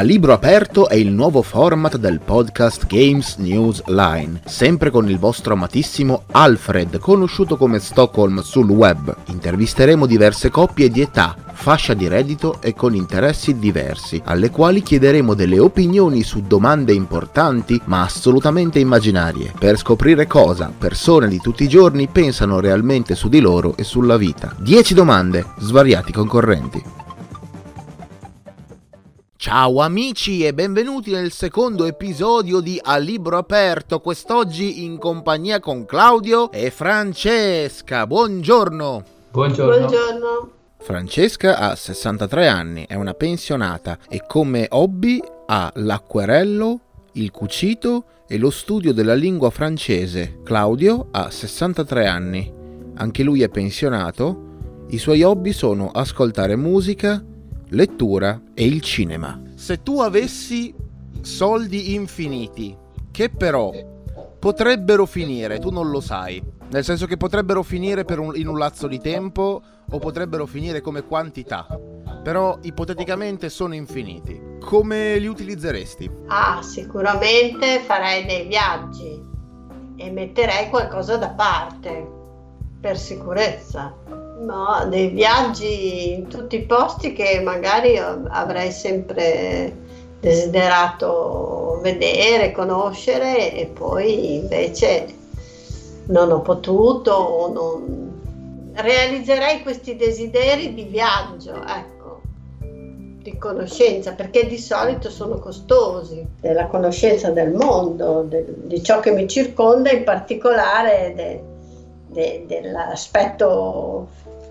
A Libro Aperto è il nuovo format del podcast Games News Line, sempre con il vostro amatissimo Alfred, conosciuto come Stockholm sul web. Intervisteremo diverse coppie di età, fascia di reddito e con interessi diversi, alle quali chiederemo delle opinioni su domande importanti ma assolutamente immaginarie, per scoprire cosa persone di tutti i giorni pensano realmente su di loro e sulla vita. 10 domande, svariati concorrenti. Ciao amici e benvenuti nel secondo episodio di A Libro Aperto, quest'oggi in compagnia con Claudio e Francesca. Buongiorno. Buongiorno. Buongiorno. Francesca ha 63 anni, è una pensionata e come hobby ha l'acquerello, il cucito e lo studio della lingua francese. Claudio ha 63 anni, anche lui è pensionato. I suoi hobby sono ascoltare musica, lettura e il cinema. Se tu avessi soldi infiniti, che però potrebbero finire, tu non lo sai, nel senso che potrebbero finire un, in un lazzo di tempo o potrebbero finire come quantità, però ipoteticamente sono infiniti. Come li utilizzeresti? Ah, sicuramente farei dei viaggi e metterei qualcosa da parte per sicurezza No, dei viaggi in tutti i posti che magari avrei sempre desiderato vedere, conoscere e poi invece non ho potuto, non... realizzerei questi desideri di viaggio, ecco, di conoscenza, perché di solito sono costosi, della conoscenza del mondo, de, di ciò che mi circonda, in particolare de, de, dell'aspetto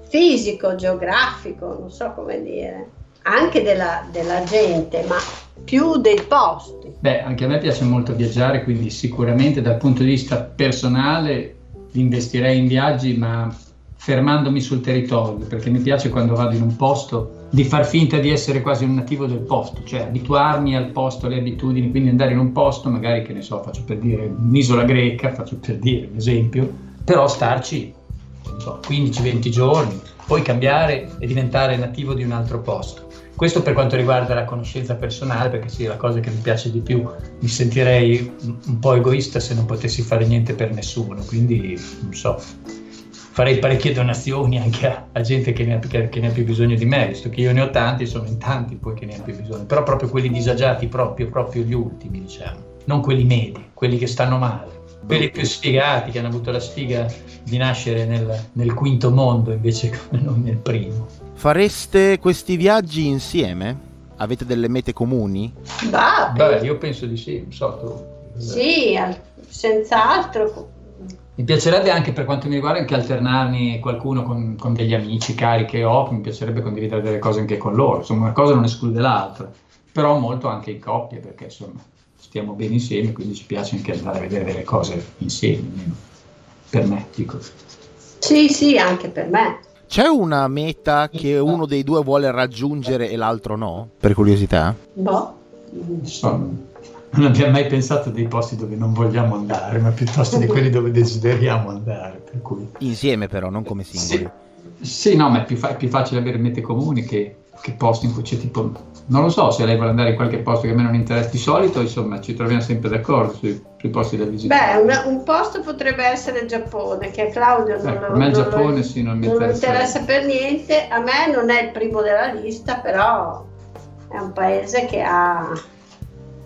fisico, geografico, non so come dire, anche della, della gente, ma più dei posti. Beh, anche a me piace molto viaggiare, quindi sicuramente dal punto di vista personale investirei in viaggi, ma fermandomi sul territorio, perché mi piace quando vado in un posto di far finta di essere quasi un nativo del posto, cioè abituarmi al posto, alle abitudini, quindi andare in un posto, magari che ne so, faccio per dire un'isola greca, faccio per dire un esempio, però starci so, 15-20 giorni, poi cambiare e diventare nativo di un altro posto. Questo per quanto riguarda la conoscenza personale, perché sì, la cosa che mi piace di più, mi sentirei un po' egoista se non potessi fare niente per nessuno, quindi non so, farei parecchie donazioni anche a, a gente che ne, ha, che, che ne, ha, più bisogno di me, visto che io ne ho tanti, sono in tanti poi che ne hanno più bisogno, però proprio quelli disagiati, proprio, proprio gli ultimi, diciamo, non quelli medi, quelli che stanno male quelli più sfigati che hanno avuto la sfiga di nascere nel, nel quinto mondo invece che non nel primo. Fareste questi viaggi insieme? Avete delle mete comuni? Bah, Beh, io penso di sì, so tu. Sì, senz'altro. Mi piacerebbe anche per quanto mi riguarda anche alternarmi qualcuno con, con, degli amici cari che ho, mi piacerebbe condividere delle cose anche con loro, insomma una cosa non esclude l'altra, però molto anche in coppie perché insomma stiamo bene insieme, quindi ci piace anche andare a vedere delle cose insieme, per me, dico. Sì, sì, anche per me. C'è una meta che uno dei due vuole raggiungere e l'altro no? Per curiosità? Boh. Non, non abbiamo mai pensato dei posti dove non vogliamo andare, ma piuttosto di quelli dove desideriamo andare. Cui... Insieme però, non come singoli. Sì, sì no, ma è più, fa- è più facile avere mete comuni che che posti in cui c'è tipo non lo so se lei vuole andare in qualche posto che a me non interessa. Di solito insomma ci troviamo sempre d'accordo sui, sui posti da visitare. Beh un, un, posto potrebbe essere il Giappone che a Claudio non, ecco, non, il Giappone non, sì, non mi non interessa, interessa per niente. A me non è il primo della lista però è un paese che ha,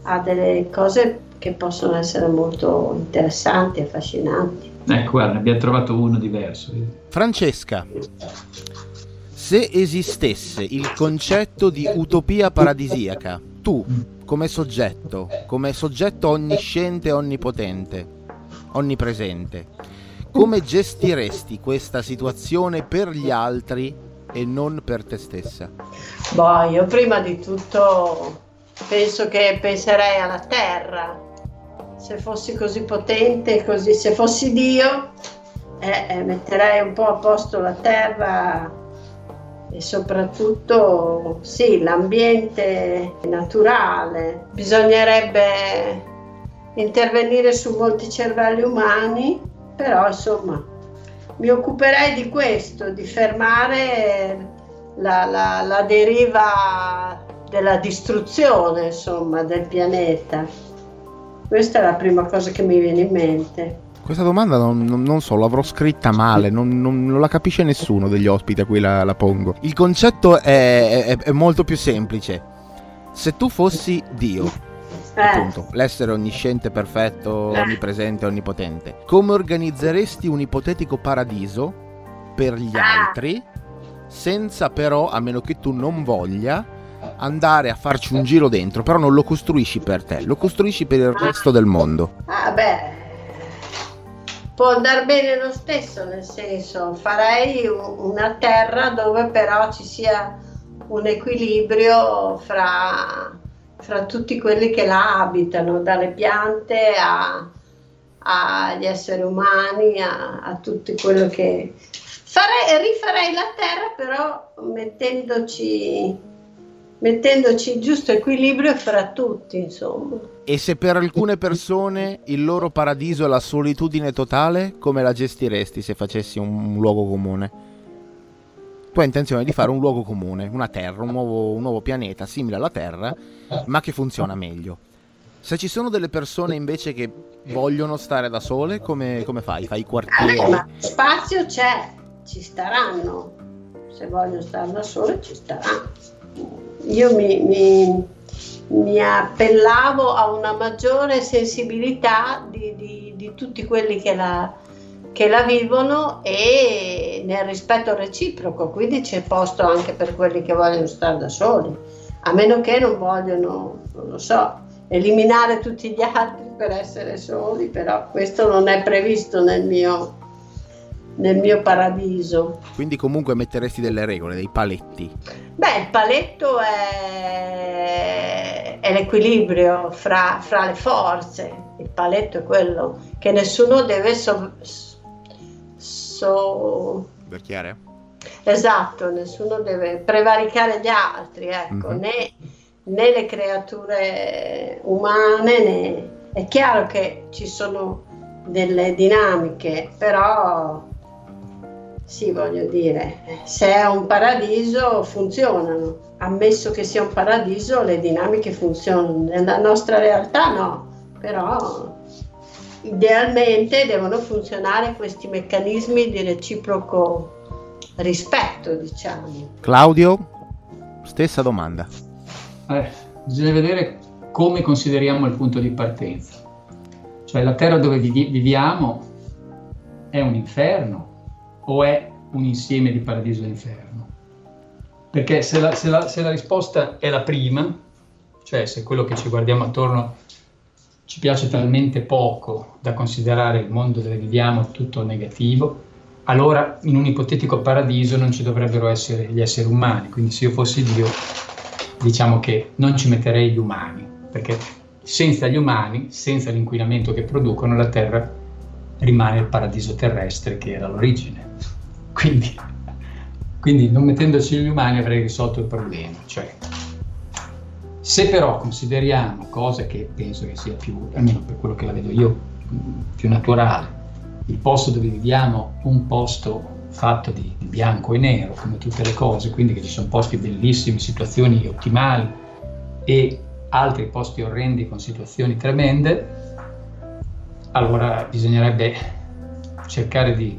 ha delle cose che possono essere molto interessanti affascinanti. Ecco guarda abbiamo trovato uno diverso Francesca se esistesse il concetto di utopia paradisiaca, tu, come soggetto, come soggetto onnisciente onnipotente, onnipresente, come gestiresti questa situazione per gli altri e non per te stessa? Boh, io prima di tutto penso che penserei alla terra. Se fossi così potente, così, se fossi Dio, eh, eh, metterei un po' a posto la terra e soprattutto sì, l'ambiente naturale. Bisognerebbe intervenire su molti cervelli umani, però insomma mi occuperei di questo, di fermare la, la, la deriva della distruzione, insomma, del pianeta. Questa è la prima cosa che mi viene in mente. Questa domanda non, non, non so, l'avrò scritta male, non, non, la capisce nessuno degli ospiti a cui la, la pongo. Il concetto è, è, è, molto più semplice. Se tu fossi Dio, eh. appunto, l'essere onnisciente, perfetto, eh. onnipresente, onnipotente, come organizzeresti un ipotetico paradiso per gli ah. altri, senza però, a meno che tu non voglia, andare a farci un giro dentro, però non lo costruisci per te, lo costruisci per il resto del mondo. Ah beh, può andare bene lo stesso, nel senso farei una terra dove però ci sia un equilibrio fra, fra tutti quelli che la abitano, dalle piante agli esseri umani, a, a tutto quello che... Farei, rifarei la terra però mettendoci mettendoci il giusto equilibrio fra tutti, insomma. E se per alcune persone il loro paradiso è la solitudine totale, come la gestiresti se facessi un luogo comune? Tu hai intenzione di fare un luogo comune, una Terra, un nuovo, un nuovo pianeta simile alla Terra, ma che funziona meglio. Se ci sono delle persone invece che vogliono stare da sole, come, come fai? Fai i quartieri? Eh, ma spazio c'è, ci staranno. Se vogliono stare da sole, ci staranno io mi, mi, mi, appellavo a una maggiore sensibilità di, di, di tutti quelli che la, che la vivono e nel rispetto reciproco, quindi c'è posto anche per quelli che vogliono stare da soli, a meno che non vogliono, non lo so, eliminare tutti gli altri per essere soli, però questo non è previsto nel mio, nel mio paradiso. Quindi comunque metteresti delle regole, dei paletti. Beh, il paletto è, è l'equilibrio fra, fra, le forze, il paletto è quello che nessuno deve so... so... Esatto, nessuno deve prevaricare gli altri, ecco, mm-hmm. né, né, le creature umane, né... È chiaro che ci sono delle dinamiche, però sì, voglio dire, se è un paradiso funzionano, ammesso che sia un paradiso le dinamiche funzionano, nella nostra realtà no, però idealmente devono funzionare questi meccanismi di reciproco rispetto, diciamo. Claudio, stessa domanda. Eh, bisogna vedere come consideriamo il punto di partenza. Cioè la terra dove viviamo è un inferno o è un insieme di paradiso e inferno? Perché se la, se, la, se la, risposta è la prima, cioè se quello che ci guardiamo attorno ci piace talmente poco da considerare il mondo dove viviamo tutto negativo, allora in un ipotetico paradiso non ci dovrebbero essere gli esseri umani. Quindi se io fossi Dio, diciamo che non ci metterei gli umani, perché senza gli umani, senza l'inquinamento che producono, la Terra rimane il paradiso terrestre che era l'origine. Quindi, quindi non mettendoci gli umani avrei risolto il problema. Cioè, se però consideriamo cose che penso che sia più, almeno per quello che la vedo io, più naturale, il posto dove viviamo, un posto fatto di, di, bianco e nero, come tutte le cose, quindi che ci sono posti bellissimi, situazioni ottimali e altri posti orrendi con situazioni tremende, allora bisognerebbe cercare di,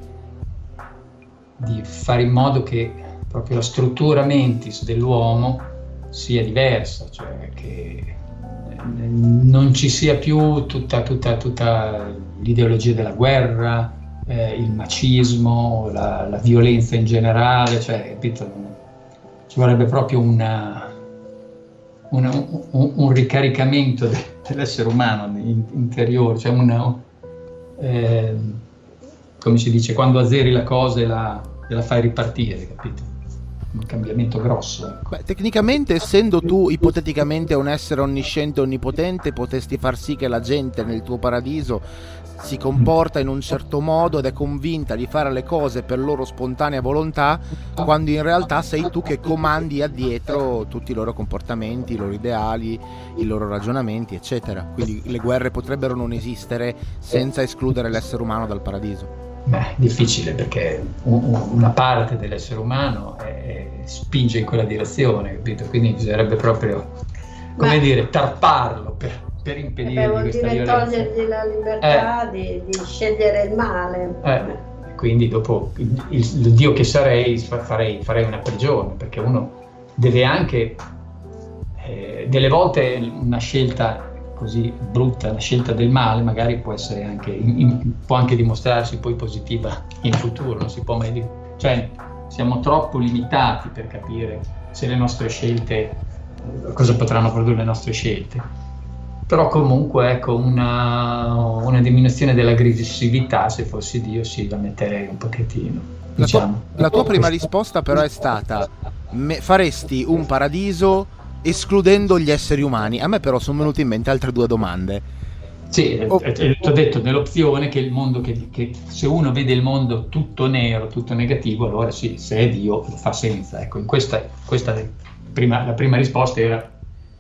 di fare in modo che proprio la struttura mentis dell'uomo sia diversa, cioè che non ci sia più tutta, tutta, tutta l'ideologia della guerra, eh, il macismo, la, la, violenza in generale, cioè, capito? ci vorrebbe proprio una, una, un, un, ricaricamento de, dell'essere umano interiore, cioè una, eh, come si dice, quando azzeri la cosa e la, e la fai ripartire, capito? un cambiamento grosso. Ecco. Beh, tecnicamente, essendo tu ipoteticamente un essere onnisciente onnipotente, potresti far sì che la gente nel tuo paradiso si comporta in un certo modo ed è convinta di fare le cose per loro spontanea volontà, quando in realtà sei tu che comandi addietro tutti i loro comportamenti, i loro ideali, i loro ragionamenti, eccetera. Quindi le guerre potrebbero non esistere senza escludere l'essere umano dal paradiso. Beh, difficile perché una parte dell'essere umano è, spinge in quella direzione, capito? Quindi bisognerebbe proprio, come Beh. dire, tarparlo per, per impedire vuol questa dire violenza. togliergli la libertà eh. di, di, scegliere il male. Eh. Quindi dopo il, il, il, Dio che sarei farei, farei una prigione, perché uno deve anche, eh, delle volte una scelta così brutta, la scelta del male magari può essere anche, in, può anche dimostrarsi poi positiva in futuro, non si può mai dire. Cioè, siamo troppo limitati per capire se le nostre scelte, cosa potranno produrre le nostre scelte. Però comunque ecco una, una diminuzione dell'aggressività, se fossi Dio, sì, la metterei un pochettino. La, diciamo. tua, la tua prima risposta però è stata, me, faresti un paradiso escludendo gli esseri umani. A me però sono venute in mente altre due domande. Sì, oh. ti ho detto nell'opzione che il mondo che, che, se uno vede il mondo tutto nero, tutto negativo, allora sì, se è Dio lo fa senza. Ecco, in questa, questa prima, la prima risposta era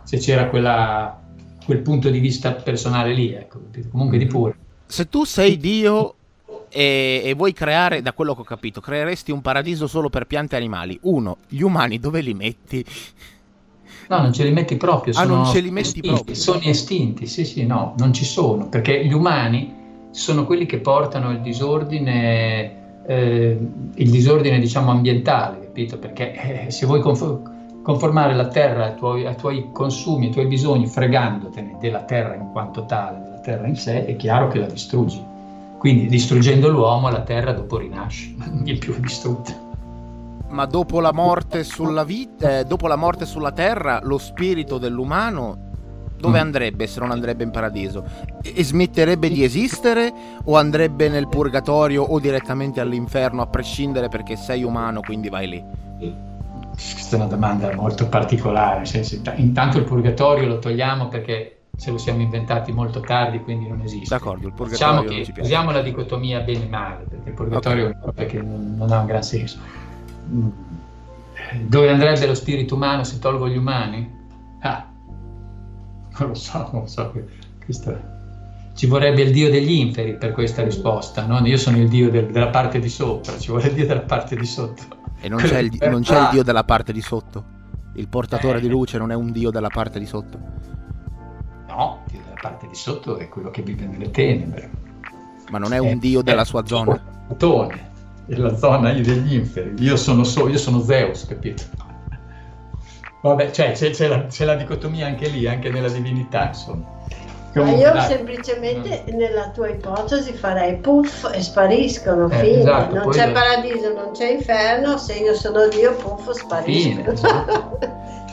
se c'era quella, quel punto di vista personale lì, ecco, comunque di pure. Se tu sei Dio e, e, vuoi creare, da quello che ho capito, creeresti un paradiso solo per piante e animali. Uno, gli umani dove li metti? No, non ce li metti proprio. Ah, non ce li metti estinti, proprio? Sono estinti, sì, sì, no, non ci sono, perché gli umani sono quelli che portano il disordine, eh, il disordine diciamo ambientale, capito? Perché eh, se vuoi conformare la terra ai tuoi, ai tuoi consumi, ai tuoi bisogni, fregandotene della terra in quanto tale, della terra in sé, è chiaro che la distruggi. Quindi distruggendo l'uomo la terra dopo rinasce, non è più distrutta ma dopo la morte sulla vita, eh, dopo la morte sulla terra, lo spirito dell'umano dove mm. andrebbe se non andrebbe in paradiso? E, e smetterebbe di esistere o andrebbe nel purgatorio o direttamente all'inferno a prescindere perché sei umano, quindi vai lì? Questa è una domanda molto particolare, senso, intanto il purgatorio lo togliamo perché ce lo siamo inventati molto tardi, quindi non esiste. D'accordo, il purgatorio diciamo che usiamo la dicotomia bene e male, perché il purgatorio okay. è non, non ha un gran senso dove andrebbe lo spirito umano se tolgo gli umani? Ah, non lo so, non lo so. Questo... Ci vorrebbe il dio degli inferi per questa risposta, no? Io sono il dio del, della parte di sopra, ci vuole il dio della parte di sotto. E non c'è, il, non c'è il dio della parte di sotto? Il portatore eh, di luce non è un dio della parte di sotto? No, il dio della parte di sotto è quello che vive nelle tenebre. Ma non è un dio della sua zona? Plutone la zona degli inferi. Io sono, so, io sono Zeus, capito? Vabbè, cioè, c'è, c'è, la, c'è, la, dicotomia anche lì, anche nella divinità, insomma. Comunque, Ma io dai. semplicemente no. nella tua ipotesi farei puff e spariscono, eh, fine. Esatto, non c'è lo... paradiso, non c'è inferno, se io sono Dio puff spariscono. Fine, esatto.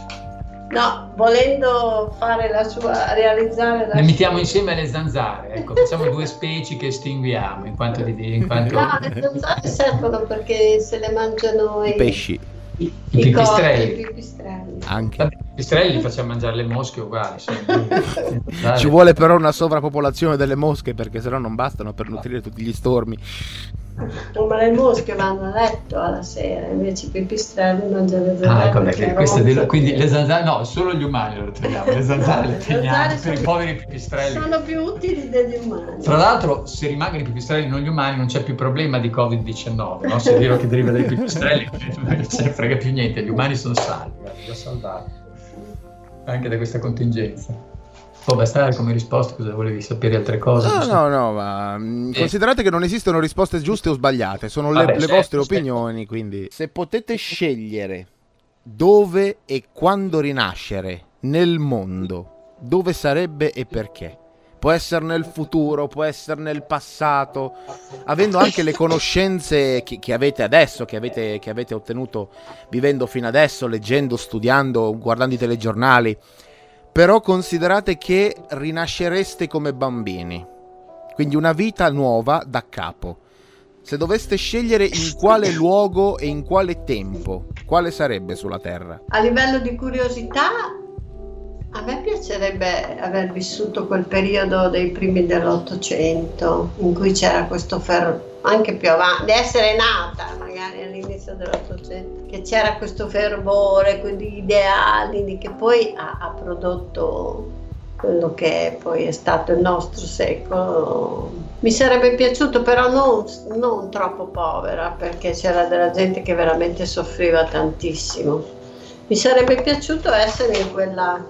No, volendo fare la sua, realizzare la Ne mettiamo insieme le zanzare, ecco, facciamo due specie che estinguiamo in quanto di... In quanto... No, le zanzare servono perché se le mangiano i, i pesci. I, I, pipistrelli. I pipistrelli. Anche. I pipistrelli li facciamo mangiare le mosche uguali. Ci vuole però una sovrappopolazione delle mosche perché sennò non bastano per nutrire tutti gli stormi. No, ma le mosche vanno a letto alla sera, invece i pipistrelli mangiano le zanzare. Ah, ecco perché queste di, quindi le zanzare, no, solo gli umani lo teniamo, le zanzare le teniamo per i poveri pipistrelli. Sono più utili degli umani. Tra l'altro, se rimangono i pipistrelli non gli umani, non c'è più problema di Covid-19, no? Se è vero che deriva dai pipistrelli, non se ne frega più niente, gli umani sono salvi, da salvati anche da questa contingenza. Può bastare come risposta, cosa volevi sapere altre cose? No, no, no, ma eh. considerate che non esistono risposte giuste o sbagliate, sono Vabbè, le, certo, vostre certo. opinioni, quindi se potete scegliere dove e quando rinascere nel mondo, dove sarebbe e perché? Può essere nel futuro, può essere nel passato, avendo anche le conoscenze che, che avete adesso, che avete, che avete ottenuto vivendo fino adesso, leggendo, studiando, guardando i telegiornali però considerate che rinascereste come bambini. Quindi una vita nuova da capo. Se doveste scegliere in quale luogo e in quale tempo, quale sarebbe sulla Terra? A livello di curiosità, a me piacerebbe aver vissuto quel periodo dei primi dell'Ottocento in cui c'era questo ferro, anche più avanti, di essere nata magari all'inizio dell'Ottocento, che c'era questo fervore, quegli ideali che poi ha, ha prodotto quello che poi è stato il nostro secolo. Mi sarebbe piaciuto però non, non troppo povera perché c'era della gente che veramente soffriva tantissimo. Mi sarebbe piaciuto essere in quella,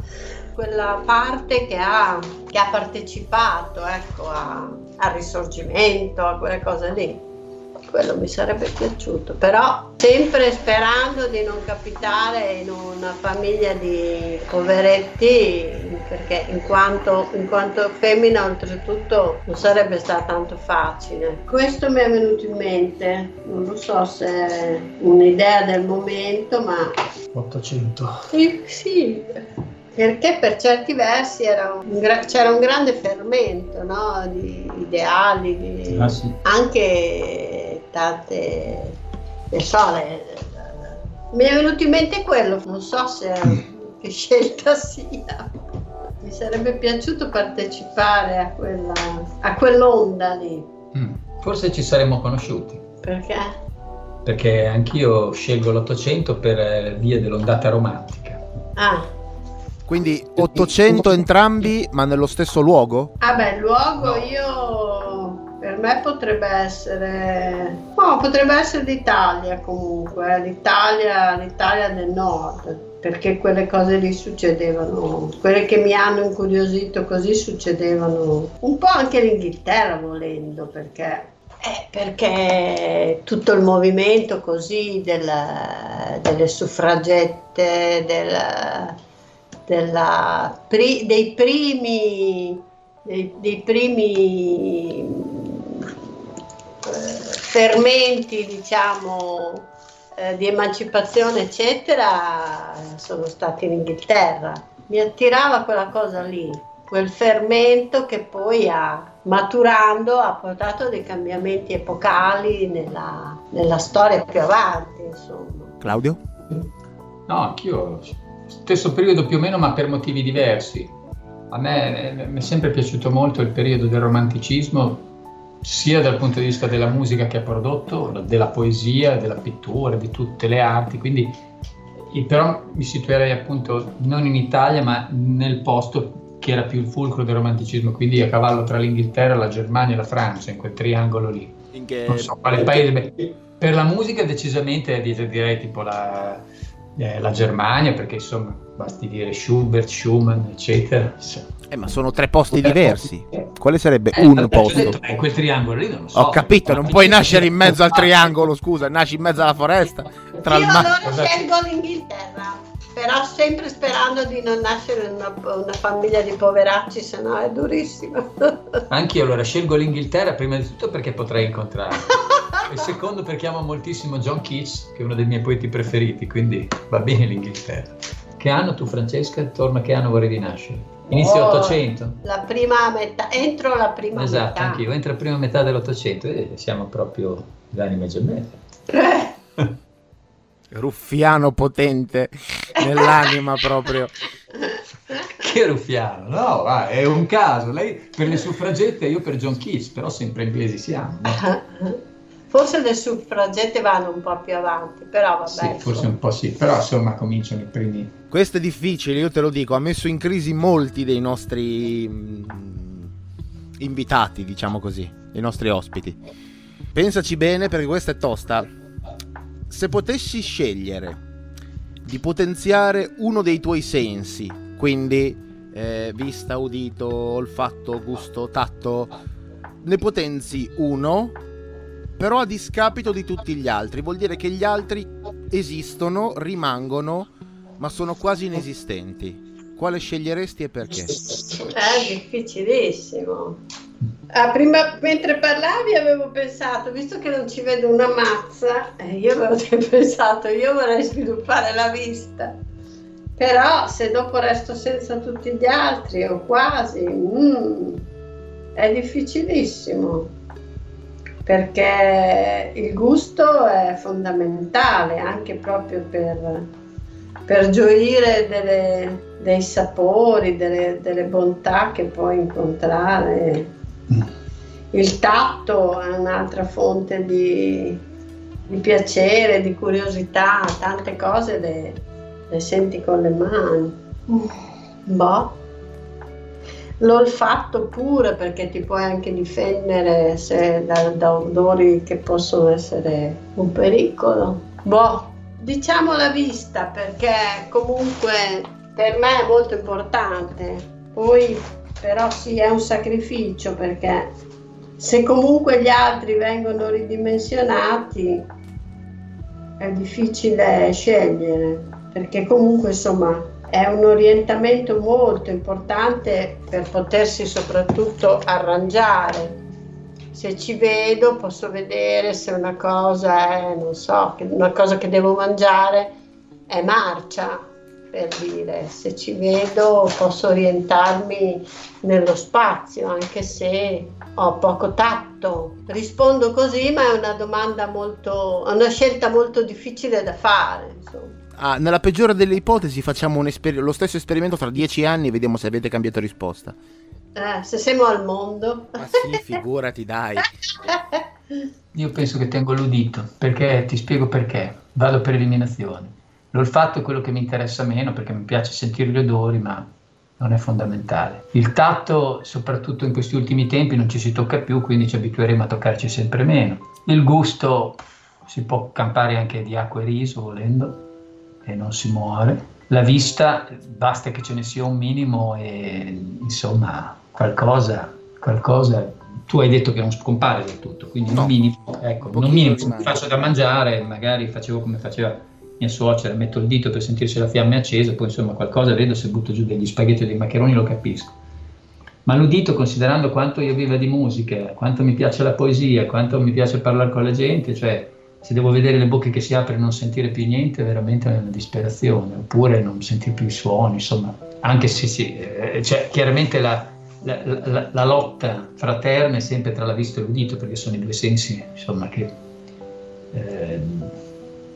quella parte che ha, che ha partecipato ecco, a, al risorgimento, a quelle cose lì quello mi sarebbe piaciuto, però sempre sperando di non capitare in una famiglia di poveretti, perché in quanto, in quanto femmina oltretutto non sarebbe stato tanto facile. Questo mi è venuto in mente, non lo so se è un'idea del momento, ma... 800. Sì, sì perché per certi versi un gra- c'era un grande fermento no? di ideali, di... Ah, sì. anche tante persone. Mi è venuto in mente quello, non so se che scelta sia. Mi sarebbe piaciuto partecipare a, quella, a quell'onda lì. Mm. Forse ci saremmo conosciuti. Perché? Perché anch'io scelgo l'Ottocento per via dell'ondata romantica. Ah. Quindi 800 entrambi, ma nello stesso luogo? Ah beh, il luogo no. io me potrebbe essere, oh, potrebbe essere l'Italia comunque, eh, l'Italia, l'Italia del nord, perché quelle cose lì succedevano, quelle che mi hanno incuriosito così succedevano, un po' anche l'Inghilterra volendo, perché eh, perché tutto il movimento così della, delle suffragette, della, della, pri, dei primi, dei, dei primi fermenti, diciamo, eh, di emancipazione, eccetera, sono stati in Inghilterra. Mi attirava quella cosa lì, quel fermento che poi ha, maturando, ha portato dei cambiamenti epocali nella, nella storia più avanti, insomma. Claudio? No, anch'io, stesso periodo più o meno, ma per motivi diversi. A me mi è sempre piaciuto molto il periodo del romanticismo sia dal punto di vista della musica che ha prodotto, della poesia, della pittura, di tutte le arti, quindi però mi situerei appunto non in Italia ma nel posto che era più il fulcro del romanticismo, quindi a cavallo tra l'Inghilterra, la Germania e la Francia, in quel triangolo lì. Non so quale paese. Beh, per la musica decisamente direi tipo la, eh, la Germania, perché insomma basti dire Schubert, Schumann, eccetera. Eh, ma sono tre posti diversi. Quale sarebbe eh, un posto? Detto, è quel triangolo lì, non lo so. Ho capito, non puoi nascere in mezzo al triangolo, scusa, nasci in mezzo alla foresta. Tra Io il ma- allora scelgo l'Inghilterra, però sempre sperando di non nascere in una, una famiglia di poveracci, se no è durissimo. Anch'io allora scelgo l'Inghilterra prima di tutto perché potrei incontrare. e secondo perché amo moltissimo John Keats, che è uno dei miei poeti preferiti, quindi va bene l'Inghilterra. Che anno tu Francesca? Torna che anno vorrei nascere? Inizio oh, 800. La prima metà, entro la prima esatto, metà. Esatto, anch'io, entro la prima metà dell'Ottocento e siamo proprio l'anima gemella. Ruffiano potente nell'anima proprio. Che ruffiano? No, va, è un caso. Lei per le suffragette, io per John Keats, però sempre inglesi siamo. No? Forse le suffragette vanno un po' più avanti, però vabbè. Sì, forse un po' sì, però insomma cominciano i primi. Questo è difficile, io te lo dico, ha messo in crisi molti dei nostri mm, invitati, diciamo così, i nostri ospiti. Pensaci bene perché questa è tosta. Se potessi scegliere di potenziare uno dei tuoi sensi, quindi eh, vista, udito, olfatto, gusto, tatto, ne potenzi uno però a discapito di tutti gli altri. Vuol dire che gli altri esistono, rimangono, ma sono quasi inesistenti. Quale sceglieresti e perché? È difficilissimo. Ah, prima, mentre parlavi avevo pensato, visto che non ci vedo una mazza, eh, io avevo pensato, io vorrei sviluppare la vista. Però se dopo resto senza tutti gli altri o quasi, mm, è difficilissimo perché il gusto è fondamentale anche proprio per, per gioire delle, dei sapori, delle, delle, bontà che puoi incontrare. Mm. Il tatto è un'altra fonte di, di piacere, di curiosità, tante cose le, le senti con le mani. Boh. l'olfatto pure perché ti puoi anche difendere se, da, da, odori che possono essere un pericolo. Boh, diciamo la vista perché comunque per me è molto importante. Poi però sì, è un sacrificio perché se comunque gli altri vengono ridimensionati è difficile scegliere perché comunque insomma è un orientamento molto importante per potersi soprattutto arrangiare. Se ci vedo posso vedere se una cosa è, non so, una cosa che devo mangiare è marcia, per dire, se ci vedo posso orientarmi nello spazio, anche se ho poco tatto. Rispondo così, ma è una domanda molto, è una scelta molto difficile da fare. Insomma. Ah, nella peggiore delle ipotesi facciamo esper- lo stesso esperimento tra dieci anni e vediamo se avete cambiato risposta. Eh, se siamo al mondo. Ma sì, figurati, dai. Io penso che tengo l'udito, perché ti spiego perché. Vado per eliminazione. L'olfatto è quello che mi interessa meno perché mi piace sentire gli odori, ma non è fondamentale. Il tatto, soprattutto in questi ultimi tempi, non ci si tocca più, quindi ci abitueremo a toccarci sempre meno. Il gusto si può campare anche di acqua e riso volendo e non si muore. La vista, basta che ce ne sia un minimo e insomma qualcosa, qualcosa tu hai detto che non scompare del tutto, quindi no. un minimo, ecco, un minimo, faccio da mangiare, magari facevo come faceva mia suocera, metto il dito per sentirsi la fiamma accesa, poi insomma qualcosa vedo se butto giù degli spaghetti o dei maccheroni lo capisco. Ma l'udito, considerando quanto io viva di musica, quanto mi piace la poesia, quanto mi piace parlare con la gente, cioè se devo vedere le bocche che si aprono e non sentire più niente, veramente è una disperazione, oppure non sentire più i suoni, insomma, anche se sì, eh, cioè, chiaramente la, la, la, la, lotta fraterna è sempre tra la vista e l'udito, perché sono i due sensi, insomma, che eh,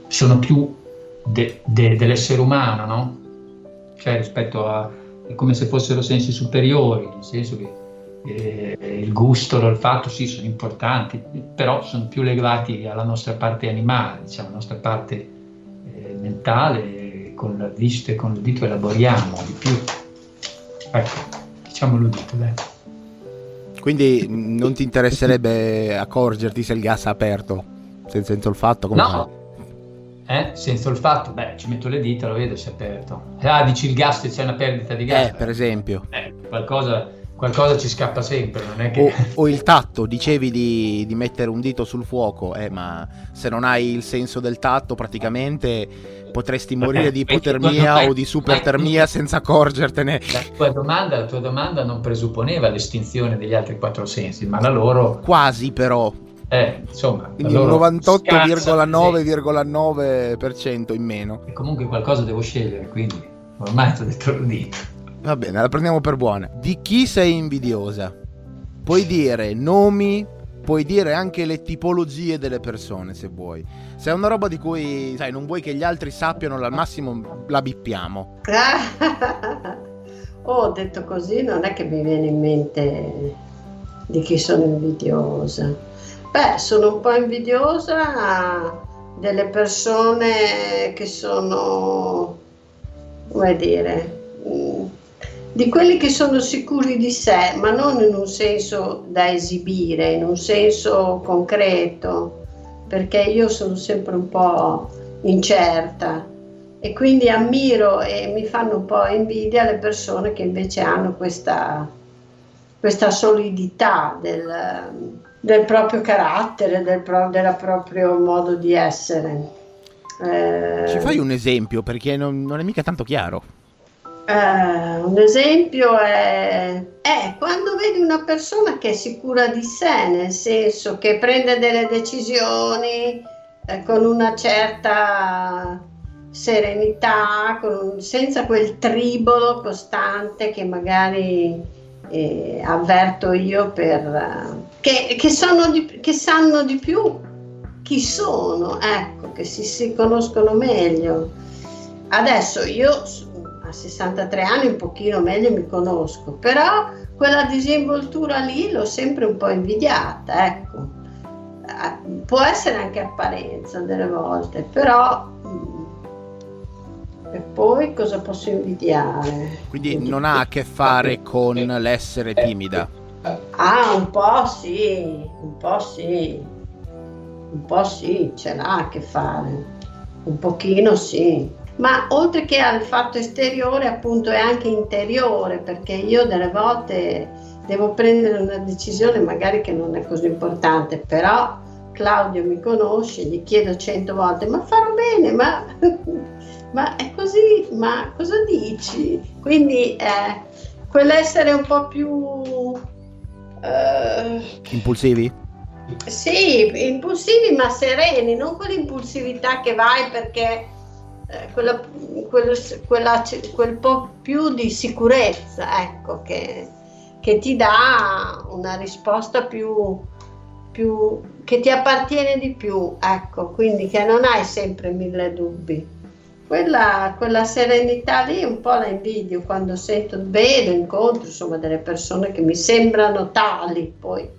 sono più de, de, dell'essere umano, no? Cioè rispetto a, è come se fossero sensi superiori, nel senso che eh, il gusto, l'olfatto sì sono importanti, però sono più legati alla nostra parte animale, diciamo, la nostra parte eh, mentale, con la vista e con l'udito elaboriamo di più. Ecco, diciamo l'udito, dai. Quindi non ti interesserebbe accorgerti se il gas è aperto, senza, senza olfatto? Come no, eh? senza olfatto, beh, ci metto le dita, lo vedo se è aperto. Ah, dici il gas, se c'è una perdita di gas. Eh, per esempio. Eh, qualcosa qualcosa ci scappa sempre, non è che... O, o il tatto, dicevi di, di, mettere un dito sul fuoco, eh, ma se non hai il senso del tatto praticamente potresti morire di ipotermia o di supertermia senza accorgertene. La tua, domanda, la tua domanda non presupponeva l'estinzione degli altri quattro sensi, ma la loro... Quasi però. Eh, insomma, quindi un 98,9,9% in meno. E comunque qualcosa devo scegliere, quindi ormai ti ho detto l'udito. Va bene, la prendiamo per buona. Di chi sei invidiosa? Puoi dire nomi, puoi dire anche le tipologie delle persone se vuoi. Se è una roba di cui, sai, non vuoi che gli altri sappiano, al massimo la bippiamo. oh, detto così, non è che mi viene in mente di chi sono invidiosa. Beh, sono un po' invidiosa delle persone che sono, come dire, di quelli che sono sicuri di sé, ma non in un senso da esibire, in un senso concreto, perché io sono sempre un po' incerta e quindi ammiro e mi fanno un po' invidia le persone che invece hanno questa, questa solidità del, del, proprio carattere, del, pro, proprio modo di essere. Eh, Ci fai un esempio perché non, non è mica tanto chiaro. Uh, un esempio è, è, quando vedi una persona che è sicura di sé, nel senso che prende delle decisioni eh, con una certa serenità, con, senza quel tribolo costante che magari eh, avverto io per... Che, che, di, che, sanno di più chi sono, ecco, che si, si conoscono meglio. Adesso io a 63 anni un pochino meglio mi conosco, però quella disinvoltura lì l'ho sempre un po' invidiata, ecco. Può essere anche apparenza delle volte, però E poi cosa posso invidiare? Quindi non ha a che fare con l'essere timida. Ah, un po' sì, un po' sì, un po' sì, ce l'ha a che fare, un pochino sì. Ma oltre che al fatto esteriore, appunto, è anche interiore, perché io delle volte devo prendere una decisione magari che non è così importante, però Claudio mi conosce, gli chiedo cento volte, ma farò bene, ma, ma è così, ma cosa dici? Quindi eh, quell'essere un po' più... Eh, impulsivi? Sì, impulsivi ma sereni, non quell'impulsività che vai perché eh, quella, quella, quella, quel po' più di sicurezza, ecco, che, che ti dà una risposta più, più, che ti appartiene di più, ecco, quindi che non hai sempre mille dubbi. Quella, quella, serenità lì un po' la invidio quando sento, vedo, incontro insomma delle persone che mi sembrano tali, poi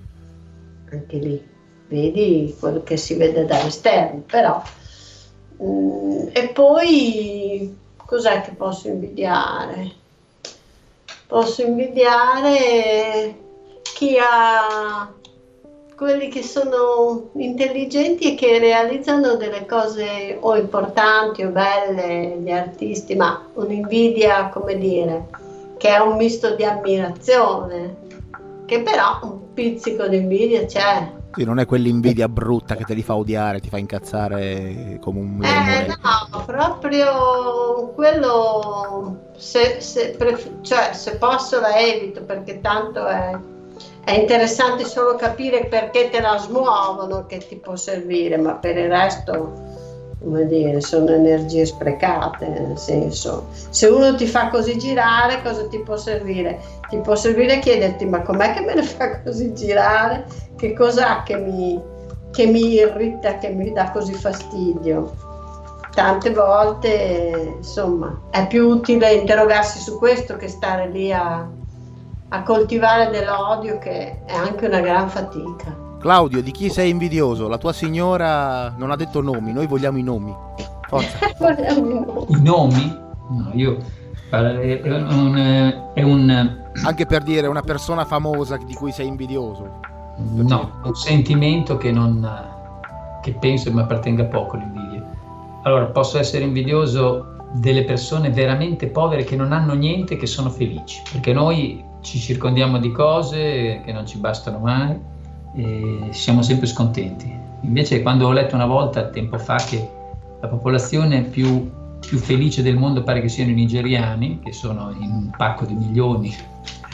anche lì vedi quello che si vede dall'esterno, però mm, e poi cos'è che posso invidiare? Posso invidiare chi ha quelli che sono intelligenti e che realizzano delle cose o importanti o belle, gli artisti, ma un'invidia, come dire, che è un misto di ammirazione, che però un pizzico di invidia c'è. Sì, non è quell'invidia brutta che te li fa odiare, ti fa incazzare come un Eh no, proprio quello, se, se, cioè, se posso la evito perché tanto è è interessante solo capire perché te la smuovono, che ti può servire, ma per il resto, come dire, sono energie sprecate, nel senso, se uno ti fa così girare, cosa ti può servire? Ti può servire chiederti, ma com'è che me ne fa così girare? Che cos'ha che mi, che mi irrita, che mi dà così fastidio? Tante volte, insomma, è più utile interrogarsi su questo che stare lì a a coltivare dell'odio che è anche una gran fatica. Claudio, di chi sei invidioso? La tua signora non ha detto nomi, noi vogliamo i nomi. Forza. i nomi. No, io... È un, è un... Anche per dire una persona famosa di cui sei invidioso. No, un sentimento che non... che penso mi appartenga poco l'invidia. Allora, posso essere invidioso delle persone veramente povere che non hanno niente, che sono felici, perché noi ci circondiamo di cose che non ci bastano mai e siamo sempre scontenti. Invece quando ho letto una volta, tempo fa, che la popolazione più, più felice del mondo pare che siano i nigeriani, che sono in un pacco di milioni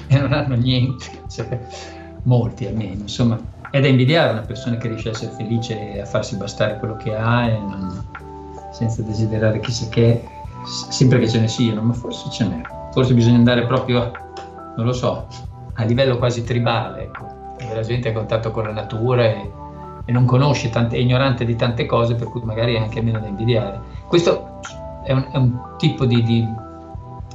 e non hanno niente, cioè, molti almeno, insomma, è da invidiare una persona che riesce a essere felice e a farsi bastare quello che ha non, senza desiderare chissà che, sempre che ce ne siano, ma forse ce n'è. Forse bisogna andare proprio non lo so, a livello quasi tribale, ecco. la gente è a contatto con la natura e, e non conosce, tante, è ignorante di tante cose, per cui magari è anche meno da invidiare. Questo è un, è un tipo di, di,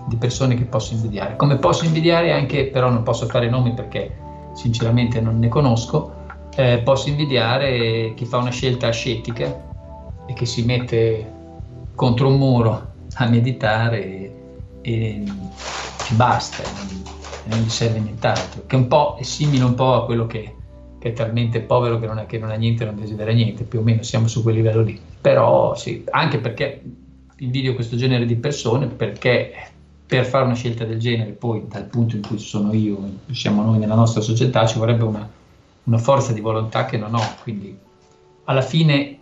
di, persone che posso invidiare. Come posso invidiare anche, però non posso fare nomi perché sinceramente non ne conosco, eh, posso invidiare chi fa una scelta ascetica e che si mette contro un muro a meditare e, e, e basta non gli serve nient'altro, che un po' è simile un po' a quello che, che è talmente povero che non, è, che non ha niente e non desidera niente, più o meno siamo su quel livello lì. Però sì, anche perché invidio questo genere di persone, perché per fare una scelta del genere, poi dal punto in cui sono io, siamo noi nella nostra società, ci vorrebbe una, una forza di volontà che non ho, quindi alla fine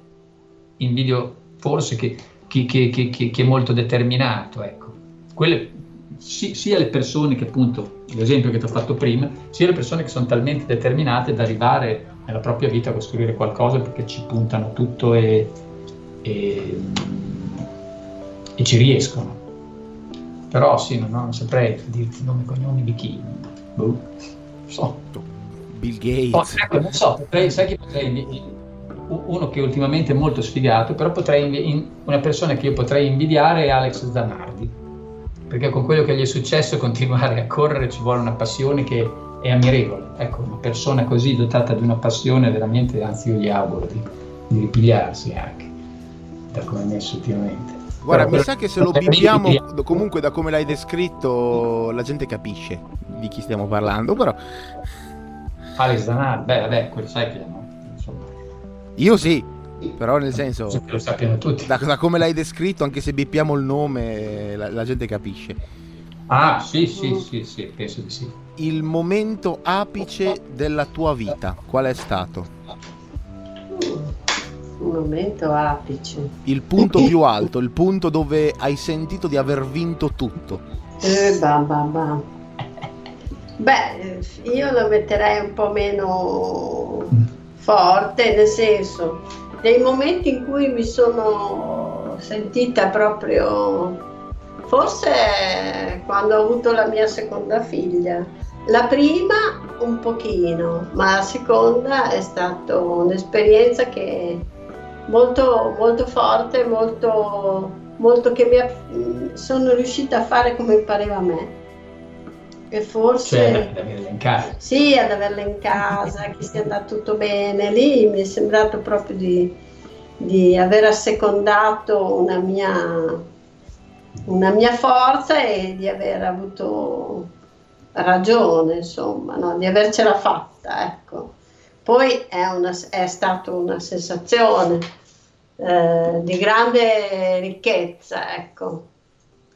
invidio forse chi, chi, chi, chi è molto determinato, ecco. Quelle sia le persone che appunto, l'esempio che ti ho fatto prima, sia le persone che sono talmente determinate da arrivare nella propria vita a costruire qualcosa perché ci puntano tutto e, e, e ci riescono. Però sì, non, non saprei dirti nome e cognomi di chi. Boh. So. Bill Gates. Oh, ecco, non so, potrei, sai che potrei uno che ultimamente è molto sfigato, però potrei una persona che io potrei invidiare è Alex Zanardi perché con quello che gli è successo continuare a correre ci vuole una passione che è ammirevole. Ecco, una persona così dotata di una passione veramente, anzi io gli auguro di, di ripigliarsi anche, da come è messo ultimamente. Guarda, mi sa che se lo bippiamo, comunque da come l'hai descritto, la gente capisce di chi stiamo parlando, però... Alex Zanardi, beh, vabbè, quello sai che no? Io sì, però nel senso... Lo sappiano tutti. Da, da, come l'hai descritto, anche se bippiamo il nome, la, la gente capisce. Ah, sì, sì, sì, sì, penso di sì. Il momento apice della tua vita, qual è stato? Un momento apice. Il punto più alto, il punto dove hai sentito di aver vinto tutto. Eh, bah, bah, bah. Beh, io lo metterei un po' meno forte, nel senso, dei momenti in cui mi sono sentita proprio Forse quando ho avuto la mia seconda figlia. La prima un pochino, ma la seconda è stata un'esperienza che molto, molto forte, molto, molto che mi sono riuscita a fare come pareva a me. E forse... Cioè, ad averla in casa. Sì, ad averla in casa, che sia andato tutto bene. Lì mi è sembrato proprio di, di aver assecondato una mia una mia forza e di aver avuto ragione, insomma, no? di avercela fatta, ecco. Poi è, una, è stata una sensazione eh, di grande ricchezza, ecco,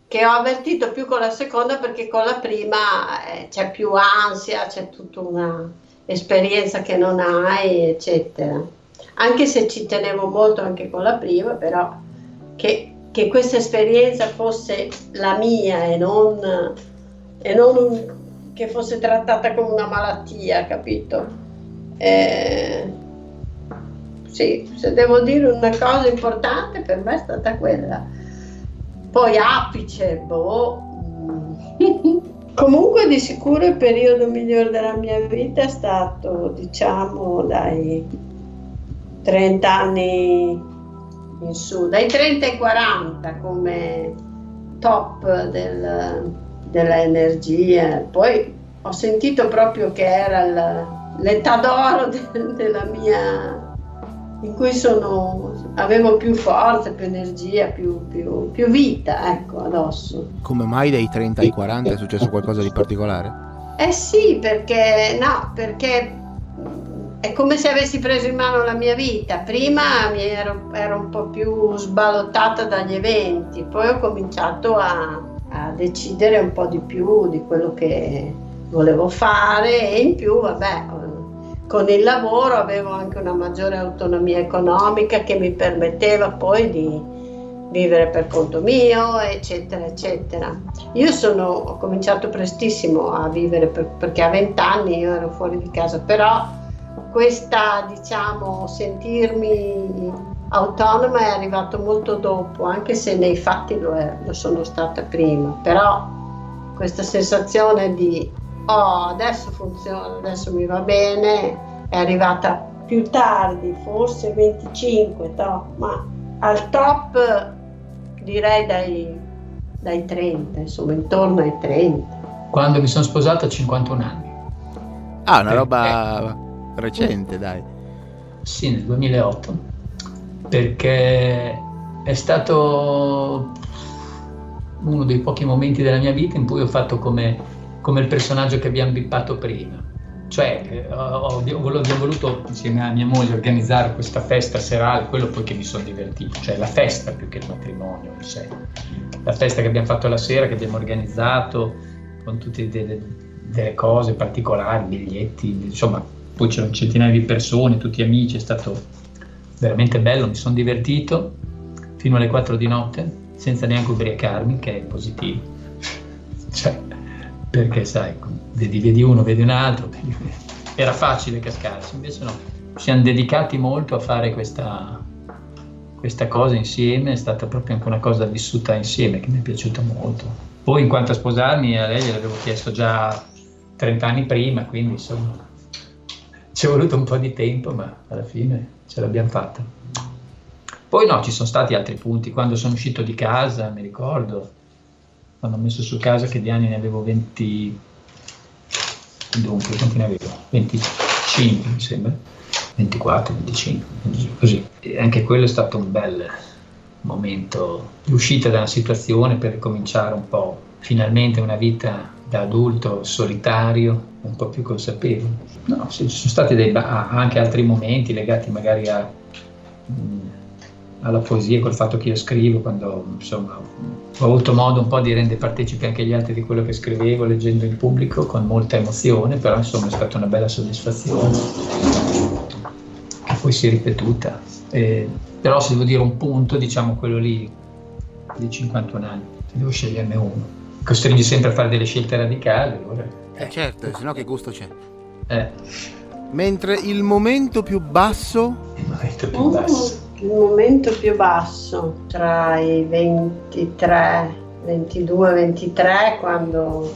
che ho avvertito più con la seconda perché con la prima eh, c'è più ansia, c'è tutta una esperienza che non hai, eccetera. Anche se ci tenevo molto anche con la prima, però che che questa esperienza fosse la mia e non, e non un, che fosse trattata come una malattia, capito? Eh, sì, se devo dire una cosa importante per me è stata quella. Poi apice, boh. Comunque di sicuro il periodo migliore della mia vita è stato, diciamo, dai 30 anni in su, dai 30 ai 40 come top del, dell'energia. Poi ho sentito proprio che era l'età d'oro de, della mia in cui sono, avevo più forza, più energia, più, più, più, vita ecco, addosso. Come mai dai 30 ai 40 è successo qualcosa di particolare? Eh sì, perché no, perché è come se avessi preso in mano la mia vita. Prima mi ero, ero un po' più sballottata dagli eventi, poi ho cominciato a, a, decidere un po' di più di quello che volevo fare e in più, vabbè, con il lavoro avevo anche una maggiore autonomia economica che mi permetteva poi di vivere per conto mio, eccetera, eccetera. Io sono, ho cominciato prestissimo a vivere per, perché a 20 anni io ero fuori di casa, però questa, diciamo, sentirmi autonoma è arrivato molto dopo, anche se nei fatti lo, è, lo sono stata prima, però questa sensazione di oh adesso funziona, adesso mi va bene, è arrivata più tardi, forse 25, no, ma al top direi dai, dai 30, insomma intorno ai 30. Quando mi sono sposato a 51 anni. Ah, una roba... Eh recente, dai. Sì, nel 2008, perché è stato uno dei pochi momenti della mia vita in cui ho fatto come, come il personaggio che abbiamo bippato prima. Cioè, eh, ho, abbiamo voluto insieme a mia moglie organizzare questa festa serale, quello poi che mi sono divertito, cioè la festa più che il matrimonio in sé. La festa che abbiamo fatto la sera, che abbiamo organizzato con tutte delle, delle cose particolari, biglietti, insomma, poi c'erano centinaia di persone, tutti amici, è stato veramente bello, mi sono divertito fino alle 4 di notte senza neanche ubriacarmi, che è positivo. cioè, perché sai, vedi, vedi, uno, vedi un altro, era facile cascarsi, invece no, ci siamo dedicati molto a fare questa, questa cosa insieme, è stata proprio anche una cosa vissuta insieme che mi è piaciuta molto. Poi in quanto a sposarmi a lei gliel'avevo chiesto già 30 anni prima, quindi insomma ci è voluto un po' di tempo, ma alla fine ce l'abbiamo fatta. Poi no, ci sono stati altri punti. Quando sono uscito di casa, mi ricordo, quando ho messo su casa che di anni ne avevo 20... Dunque, quanti ne avevo? 25 mi sembra. 24, 25, così. E anche quello è stato un bel, momento di uscita da una situazione per ricominciare un po' finalmente una vita da adulto solitario, un po' più consapevole. No, ci sono stati dei, anche altri momenti legati magari a, mh, mm, alla poesia, col fatto che io scrivo, quando insomma, ho avuto modo un po' di rendere partecipi anche gli altri di quello che scrivevo, leggendo in pubblico con molta emozione, però insomma è stata una bella soddisfazione che poi si è ripetuta. Eh, però se devo dire un punto, diciamo quello lì di 51 anni, devo sceglierne uno costringi sempre a fare delle scelte radicali. Allora. Eh certo, se no che gusto c'è? Eh. Mentre il momento più basso... Il momento più basso. Il momento più basso tra i 23, 22, 23, quando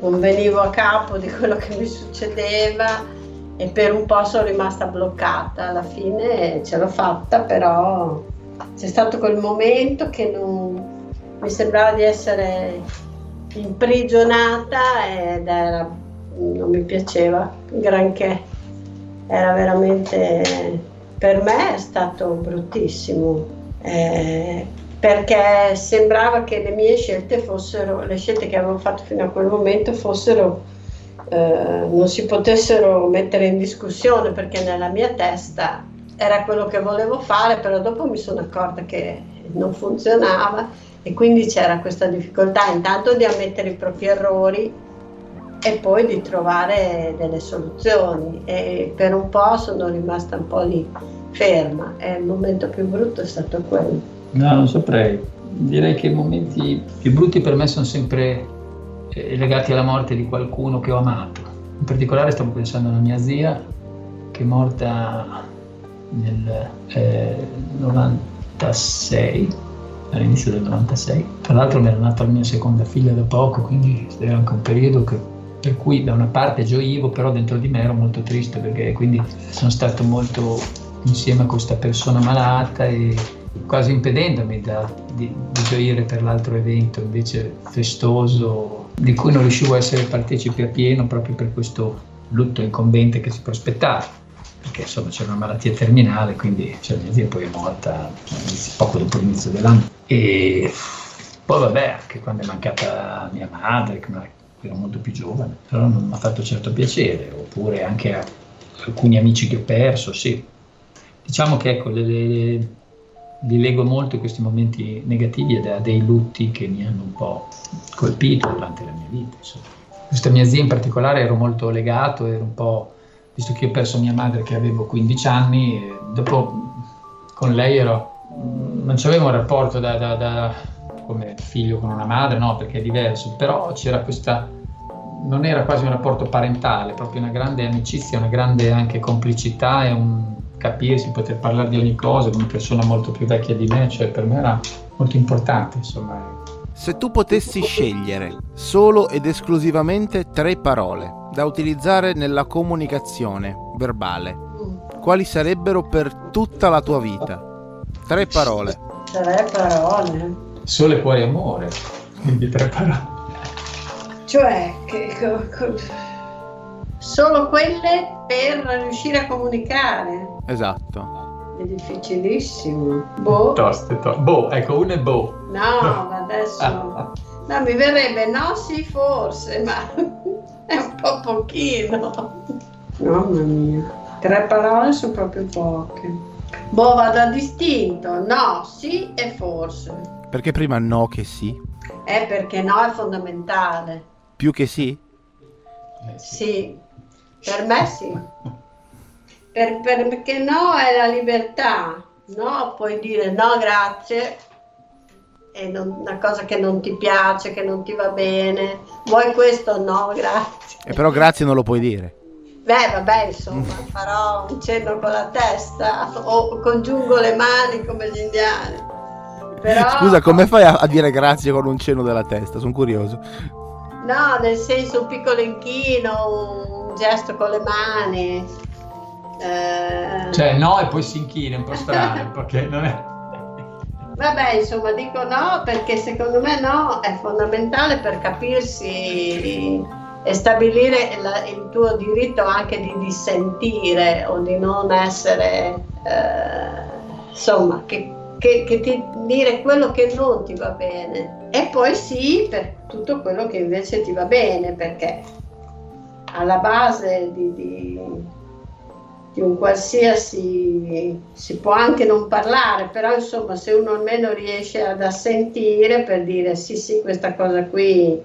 non venivo a capo di quello che mi succedeva e per un po' sono rimasta bloccata. Alla fine ce l'ho fatta, però c'è stato quel momento che non, mi sembrava di essere imprigionata ed era, non mi piaceva granché, era veramente, per me è stato bruttissimo, eh, perché sembrava che le mie scelte fossero, le scelte che avevo fatto fino a quel momento fossero, eh, non si potessero mettere in discussione perché nella mia testa era quello che volevo fare, però dopo mi sono accorta che non funzionava e quindi c'era questa difficoltà. Intanto di ammettere i propri errori e poi di trovare delle soluzioni e per un po' sono rimasta un po' lì ferma e il momento più brutto è stato quello. No, non saprei. Direi che i momenti più brutti per me sono sempre eh, legati alla morte di qualcuno che ho amato. In particolare stavo pensando alla mia zia che è morta nel eh, 96 all'inizio del 96. Tra l'altro mi era nata la mia seconda figlia da poco, quindi era anche un periodo che, per cui da una parte gioivo, però dentro di me ero molto triste perché quindi sono stato molto insieme a questa persona malata e quasi impedendomi da, di, di gioire per l'altro evento invece festoso di cui non riuscivo a essere partecipe a pieno proprio per questo lutto incombente che si prospettava perché insomma c'era una malattia terminale, quindi cioè, mia zia poi è morta poco dopo l'inizio dell'anno. E poi vabbè, anche quando è mancata mia madre, che ero molto più giovane, però non mi ha fatto certo piacere, oppure anche a alcuni amici che ho perso, sì. Diciamo che ecco, le, le, li leggo molto questi momenti negativi a dei lutti che mi hanno un po' colpito durante la mia vita. Insomma. Questa mia zia in particolare ero molto legato, ero un po' visto che ho perso mia madre che avevo 15 anni, dopo con lei ero, non avevo un rapporto da, da, da, come figlio con una madre, no, perché è diverso, però c'era questa, non era quasi un rapporto parentale, proprio una grande amicizia, una grande anche complicità e un capirsi, poter parlare di ogni cosa con una persona molto più vecchia di me, cioè per me era molto importante, insomma. Se tu potessi scegliere solo ed esclusivamente tre parole da utilizzare nella comunicazione verbale. Quali sarebbero per tutta la tua vita? Tre parole. Tre parole. Sole, cuore e amore. Quindi tre parole. Cioè, che, co, co, solo quelle per riuscire a comunicare. Esatto. È difficilissimo. Boh. Toste, to- boh, ecco, uno è boh. No, adesso... No, mi verrebbe no, sì, forse, ma è un po' pochino. Mamma mia, tre parole sono proprio poche. Boh, vado a distinto, no, sì e forse. Perché prima no che sì? Eh, perché no è fondamentale. Più che sì? Sì, per me sì. Per, per, perché no è la libertà, no? Puoi dire no grazie, è una cosa che non ti piace, che non ti va bene, vuoi questo? No, grazie. E però grazie non lo puoi dire. Beh, vabbè, insomma, farò un cenno con la testa o congiungo le mani come gli indiani. Però... Scusa, come fai a, a dire grazie con un cenno della testa? Sono curioso. No, nel senso un piccolo inchino, un gesto con le mani. Eh... Cioè, no, e poi si inchina, un po' strano, perché non è... Vabbè, insomma, dico no perché secondo me no è fondamentale per capirsi e stabilire la, il tuo diritto anche di dissentire o di non essere, eh, insomma, che che, che ti dire quello che non ti va bene. E poi sì per tutto quello che invece ti va bene perché alla base di, di, di un qualsiasi si può anche non parlare però insomma se uno almeno riesce ad assentire per dire sì sì questa cosa qui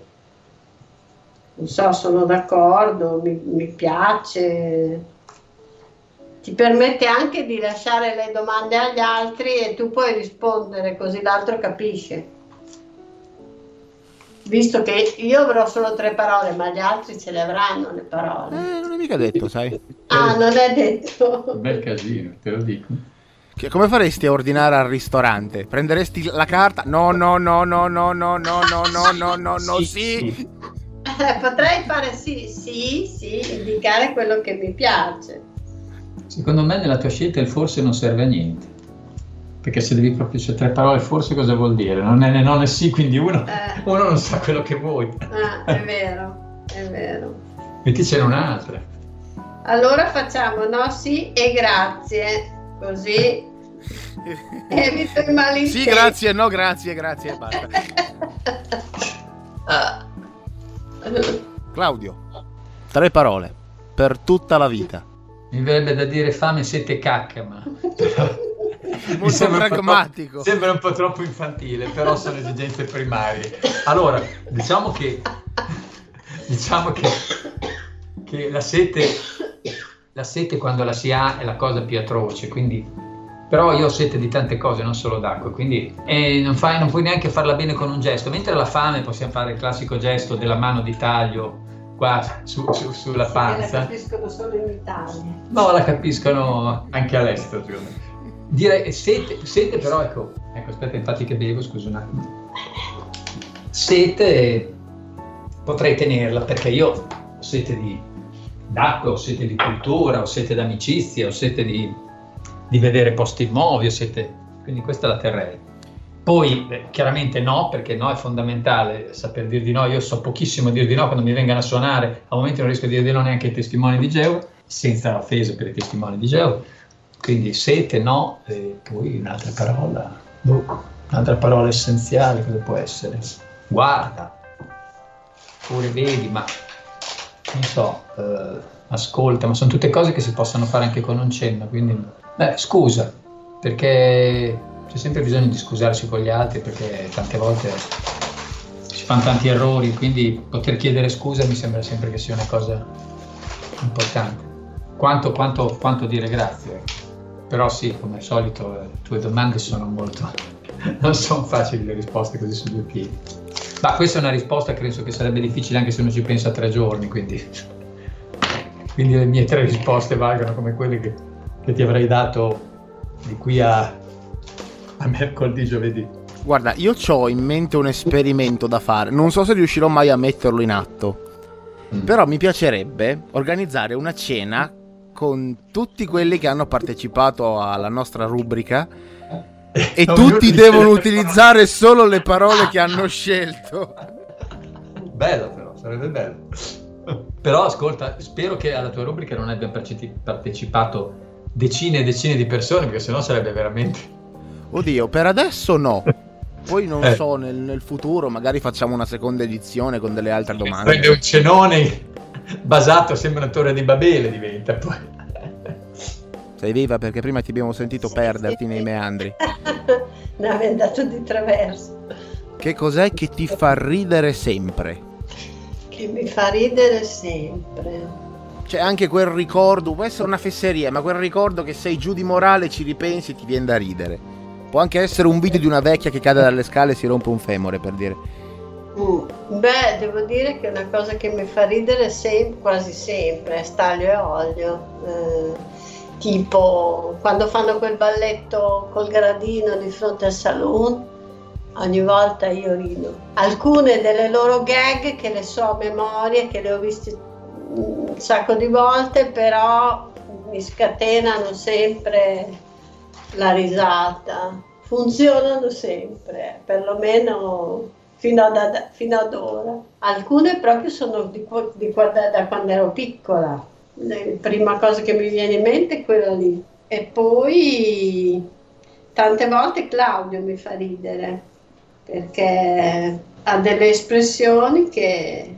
non so sono d'accordo mi, mi piace ti permette anche di lasciare le domande agli altri e tu puoi rispondere così l'altro capisce. Visto che io avrò solo tre parole, ma gli altri ce le avranno le parole. Eh, non è mica detto, sai. Ah, non è detto. Bel casino, te lo dico. Che, come faresti a ordinare al ristorante? Prenderesti la carta? No, no, no, no, no, no, no, no, no, no, no, no, sì. sì. Eh, potrei fare sì, sì, sì, indicare quello che mi piace. Secondo me nella tua scelta il forse non serve a niente. Perché se devi proprio c'è tre parole, forse cosa vuol dire? Non è né no né sì, quindi uno, Eh. uno non sa quello che vuoi. Ah, è vero, è vero. Metticene un'altra. Allora facciamo no, sì e grazie, così evito i malintesi. Sì, grazie, no, grazie, grazie, basta. Claudio, tre parole per tutta la vita. Mi verrebbe da dire fame, sete cacca, ma mi Molto sembra un pragmatico. troppo- sembra un po' troppo infantile, però sono esigenze primarie. Allora, diciamo che diciamo che, che la sete la sete quando la si ha è la cosa più atroce, quindi però io ho sete di tante cose, non solo d'acqua, quindi e non, fai, non puoi neanche farla bene con un gesto, mentre la fame possiamo fare il classico gesto della mano di taglio qua su- su- sulla che la panza. capiscono solo in Italia. No, la capiscono anche all'estero, secondo me. Direi sete, sete però ecco, ecco, aspetta, infatti che bevo, scusa un attimo. Sete potrei tenerla perché io ho sete di d'acqua, ho sete di cultura, ho sete d'amicizia, ho sete di, di vedere posti nuovi, ho sete, quindi questa la terrei. Poi eh, chiaramente no, perché no è fondamentale saper dir di no. Io so pochissimo dir di no quando mi vengano a suonare, al momento non riesco a dire di no neanche ai testimoni di Geo, senza offesa per i testimoni di Geo. Quindi sete no, e poi un'altra parola, boh, un'altra parola essenziale cosa può essere? Guarda, oppure vedi, ma non so, eh, ascolta, ma sono tutte cose che si possono fare anche con un cenno, quindi beh, scusa, perché c'è sempre bisogno di scusarsi con gli altri perché tante volte si fanno tanti errori, quindi poter chiedere scusa mi sembra sempre che sia una cosa importante. Quanto, quanto, quanto dire grazie. Però sì, come al solito le tue domande sono molto... non sono facili le risposte così su due piedi. Ma questa è una risposta che penso che sarebbe difficile anche se uno ci pensa tre giorni, quindi, quindi le mie tre risposte valgono come quelle che, che ti avrei dato di qui a, a mercoledì, giovedì. Guarda, io ho in mente un esperimento da fare. Non so se riuscirò mai a metterlo in atto. Mm. Però mi piacerebbe organizzare una cena con tutti quelli che hanno partecipato alla nostra rubrica e tutti devono utilizzare solo le parole che hanno scelto. Bello però, sarebbe bello. Però ascolta, spero che alla tua rubrica non abbiano parteci- partecipato decine e decine di persone, perché sennò sarebbe veramente... Oddio, per adesso no. Poi non Eh. so, nel, nel futuro magari facciamo una seconda edizione con delle altre domande. un cenone basato, sembra una torre di Babele diventa poi. Sei viva perché prima ti abbiamo sentito perderti nei meandri. ne avevo dato di traverso. Che cos'è che ti fa ridere sempre? Che mi fa ridere sempre. C'è anche quel ricordo, può essere una fesseria, ma quel ricordo che sei giù di morale, ci ripensi e ti viene da ridere. Può anche essere un video di una vecchia che cade dalle scale e si rompe un femore, per dire. Mm. Beh, devo dire che una cosa che mi fa ridere sem- quasi sempre è staglio e olio. Eh, tipo quando fanno quel balletto col gradino di fronte al saloon, ogni volta io rido. Alcune delle loro gag che le so a memoria, che le ho viste un sacco di volte, però mi scatenano sempre la risata. Funzionano sempre, perlomeno fino ad, fino ad ora. Alcune proprio sono di, di da quando ero piccola. La prima cosa che mi viene in mente è quella lì. E poi tante volte Claudio mi fa ridere perché ha delle espressioni che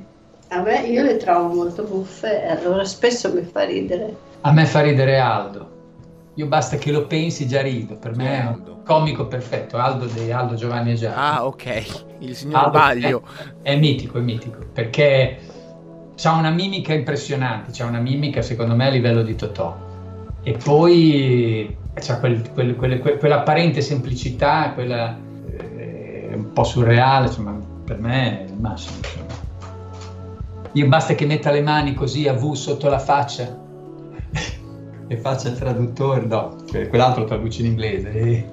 a me io le trovo molto buffe e allora spesso mi fa ridere. A me fa ridere Aldo. Io basta che lo pensi già rido, per me è un comico perfetto, Aldo di Aldo Giovanni e Giacomo. Ah, ok, il signor Aldo Baglio. È, è, mitico, è mitico, perché ha una mimica impressionante, ha una mimica secondo me a livello di Totò. E poi c'ha quel, quel, quel, quell'apparente semplicità, quella eh, un po' surreale, insomma, per me è il massimo. Insomma. Io basta che metta le mani così a V sotto la faccia e faccia il traduttore, no, cioè quell'altro traduce in inglese e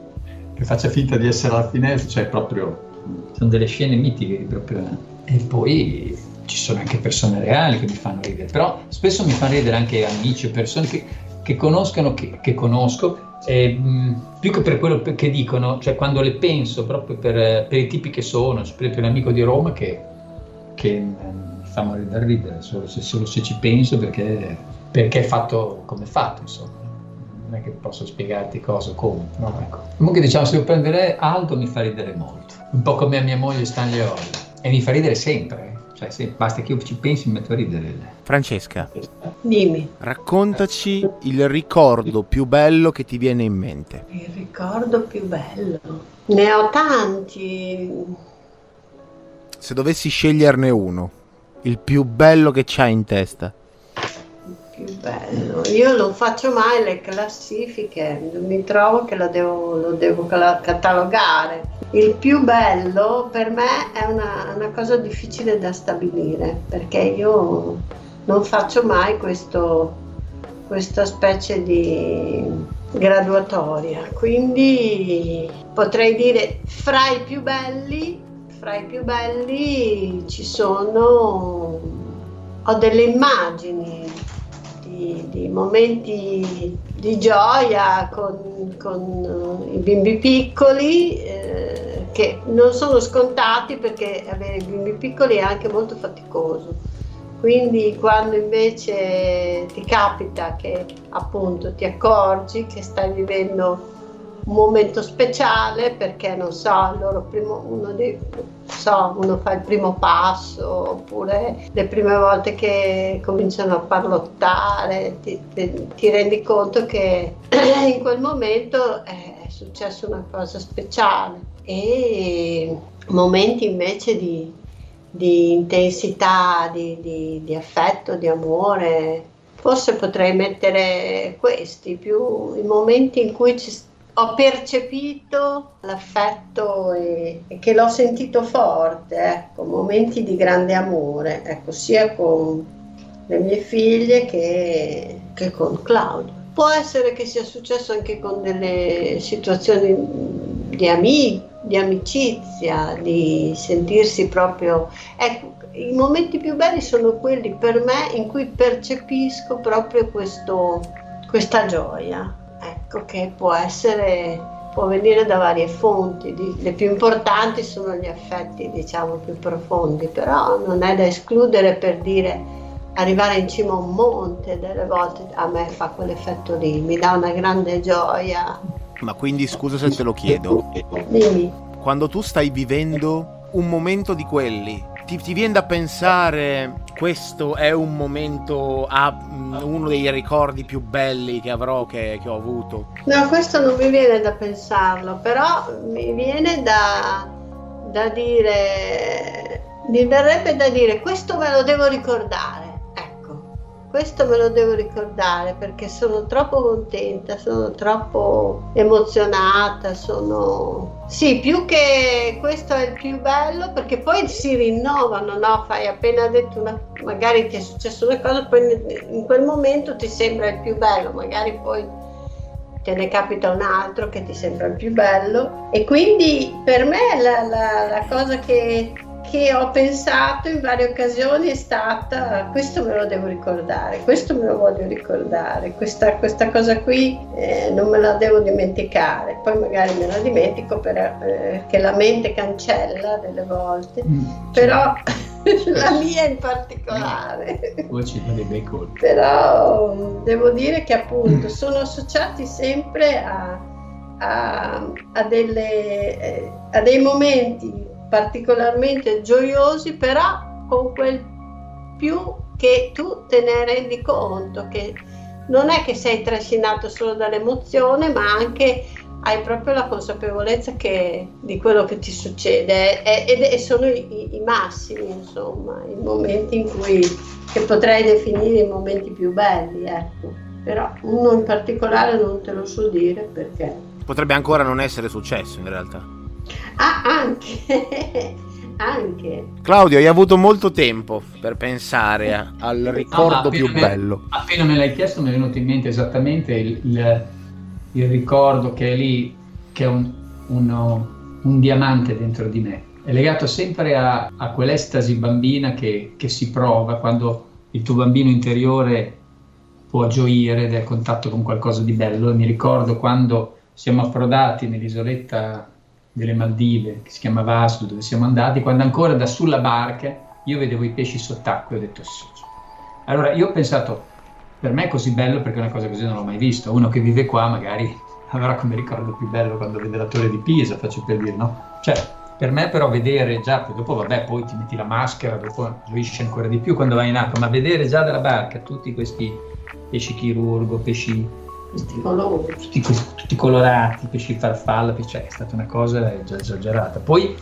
che faccia finta di essere al finestra, cioè proprio sono delle scene mitiche proprio. E poi ci sono anche persone reali che mi fanno ridere, però spesso mi fanno ridere anche amici o persone che, che conoscono, che, che conosco eh, più che per quello che dicono, cioè quando le penso proprio per, per i tipi che sono, per esempio un amico di Roma che, che mi fa morire da ridere, solo se, solo se ci penso perché, perché, è fatto come è fatto, insomma. Non è che posso spiegarti cosa come. No, ecco. Comunque diciamo, se devo prendere Aldo mi fa ridere molto, un po' come a mia moglie Stanlioli, e mi fa ridere sempre. Eh. Cioè, se basta che io ci pensi mi metto a ridere. Francesca, dimmi. Raccontaci il ricordo più bello che ti viene in mente. Il ricordo più bello? Ne ho tanti. Se dovessi sceglierne uno, il più bello che c'hai in testa. Bello. Io non faccio mai le classifiche, mi trovo che lo devo, lo devo catalogare il più bello per me è una, una, cosa difficile da stabilire perché io non faccio mai questo, questa specie di graduatoria, quindi potrei dire fra i più belli, fra i più belli ci sono, ho delle immagini di, momenti di gioia con, con i bimbi piccoli. Eh, che non sono scontati perché avere bimbi piccoli è anche molto faticoso. Quindi quando invece ti capita che appunto ti accorgi che stai vivendo un momento speciale perché non so, primo, uno, dei, so, uno fa il primo passo oppure le prime volte che cominciano a parlottare ti, ti, ti rendi conto che in quel momento è successa una cosa speciale e momenti invece di, di intensità, di, di, di, affetto, di amore. Forse potrei mettere questi, più i momenti in cui ci, ho percepito l'affetto e, e, che l'ho sentito forte, ecco, momenti di grande amore, ecco, sia con le mie figlie che, che con Claudio. Può essere che sia successo anche con delle situazioni di amici, di amicizia, di sentirsi proprio... Ecco, i momenti più belli sono quelli per me in cui percepisco proprio questo, questa gioia, ecco, che può essere, può venire da varie fonti, le più importanti sono gli affetti, diciamo, più profondi, però non è da escludere per dire arrivare in cima a un monte delle volte a me fa quell'effetto lì, mi dà una grande gioia, ma quindi scusa se te lo chiedo. Dimmi. Quando tu stai vivendo un momento di quelli, ti, ti viene da pensare questo è un momento, ah, uno dei ricordi più belli che avrò, che, che ho avuto? No, questo non mi viene da pensarlo, però mi viene da, da dire, mi verrebbe da dire questo me lo devo ricordare questo me lo devo ricordare perché sono troppo contenta, sono troppo emozionata, sono... Sì, più che questo è il più bello perché poi si rinnovano, no? Fai appena detto una... magari ti è successo una cosa, poi in quel momento ti sembra il più bello, magari poi te ne capita un altro che ti sembra il più bello e quindi per me la, la, la cosa che che ho pensato in varie occasioni è stata questo me lo devo ricordare, questo me lo voglio ricordare, questa, questa cosa qui eh, non me la devo dimenticare, poi magari me la dimentico perché eh, la mente cancella delle volte, mm, però certo. la mia in particolare. Però devo dire che appunto sono associati sempre a a, a, delle, eh, a dei momenti particolarmente gioiosi, però con quel più che tu te ne rendi conto, che non è che sei trascinato solo dall'emozione, ma anche hai proprio la consapevolezza che, di quello che ti succede e, sono i, i, massimi, insomma, i momenti in cui che potrei definire i momenti più belli, ecco. Però uno in particolare non te lo so dire perché. Potrebbe ancora non essere successo in realtà. Ah, anche. anche. Claudio, hai avuto molto tempo per pensare a, al ricordo no, più me, bello. Appena me l'hai chiesto mi è venuto in mente esattamente il, il, il ricordo che è lì, che è un, uno, un, diamante dentro di me. È legato sempre a, a quell'estasi bambina che, che si prova quando il tuo bambino interiore può gioire del contatto con qualcosa di bello. E mi ricordo quando siamo approdati nell'isoletta delle Maldive, che si chiama Vasco, dove siamo andati, quando ancora da sulla barca io vedevo i pesci sott'acqua e ho detto sì. Allora io ho pensato, per me è così bello perché una cosa così non l'ho mai vista. Uno che vive qua magari avrà come ricordo più bello quando vede la torre di Pisa, faccio per dire, no? Cioè, per me però vedere già, dopo vabbè, poi ti metti la maschera, dopo gioisci ancora di più quando vai in acqua, ma vedere già dalla barca tutti questi pesci chirurgo, pesci tutti, colori. tutti, tutti colorati, pesci farfalla, cioè è stata una cosa già esagerata. Poi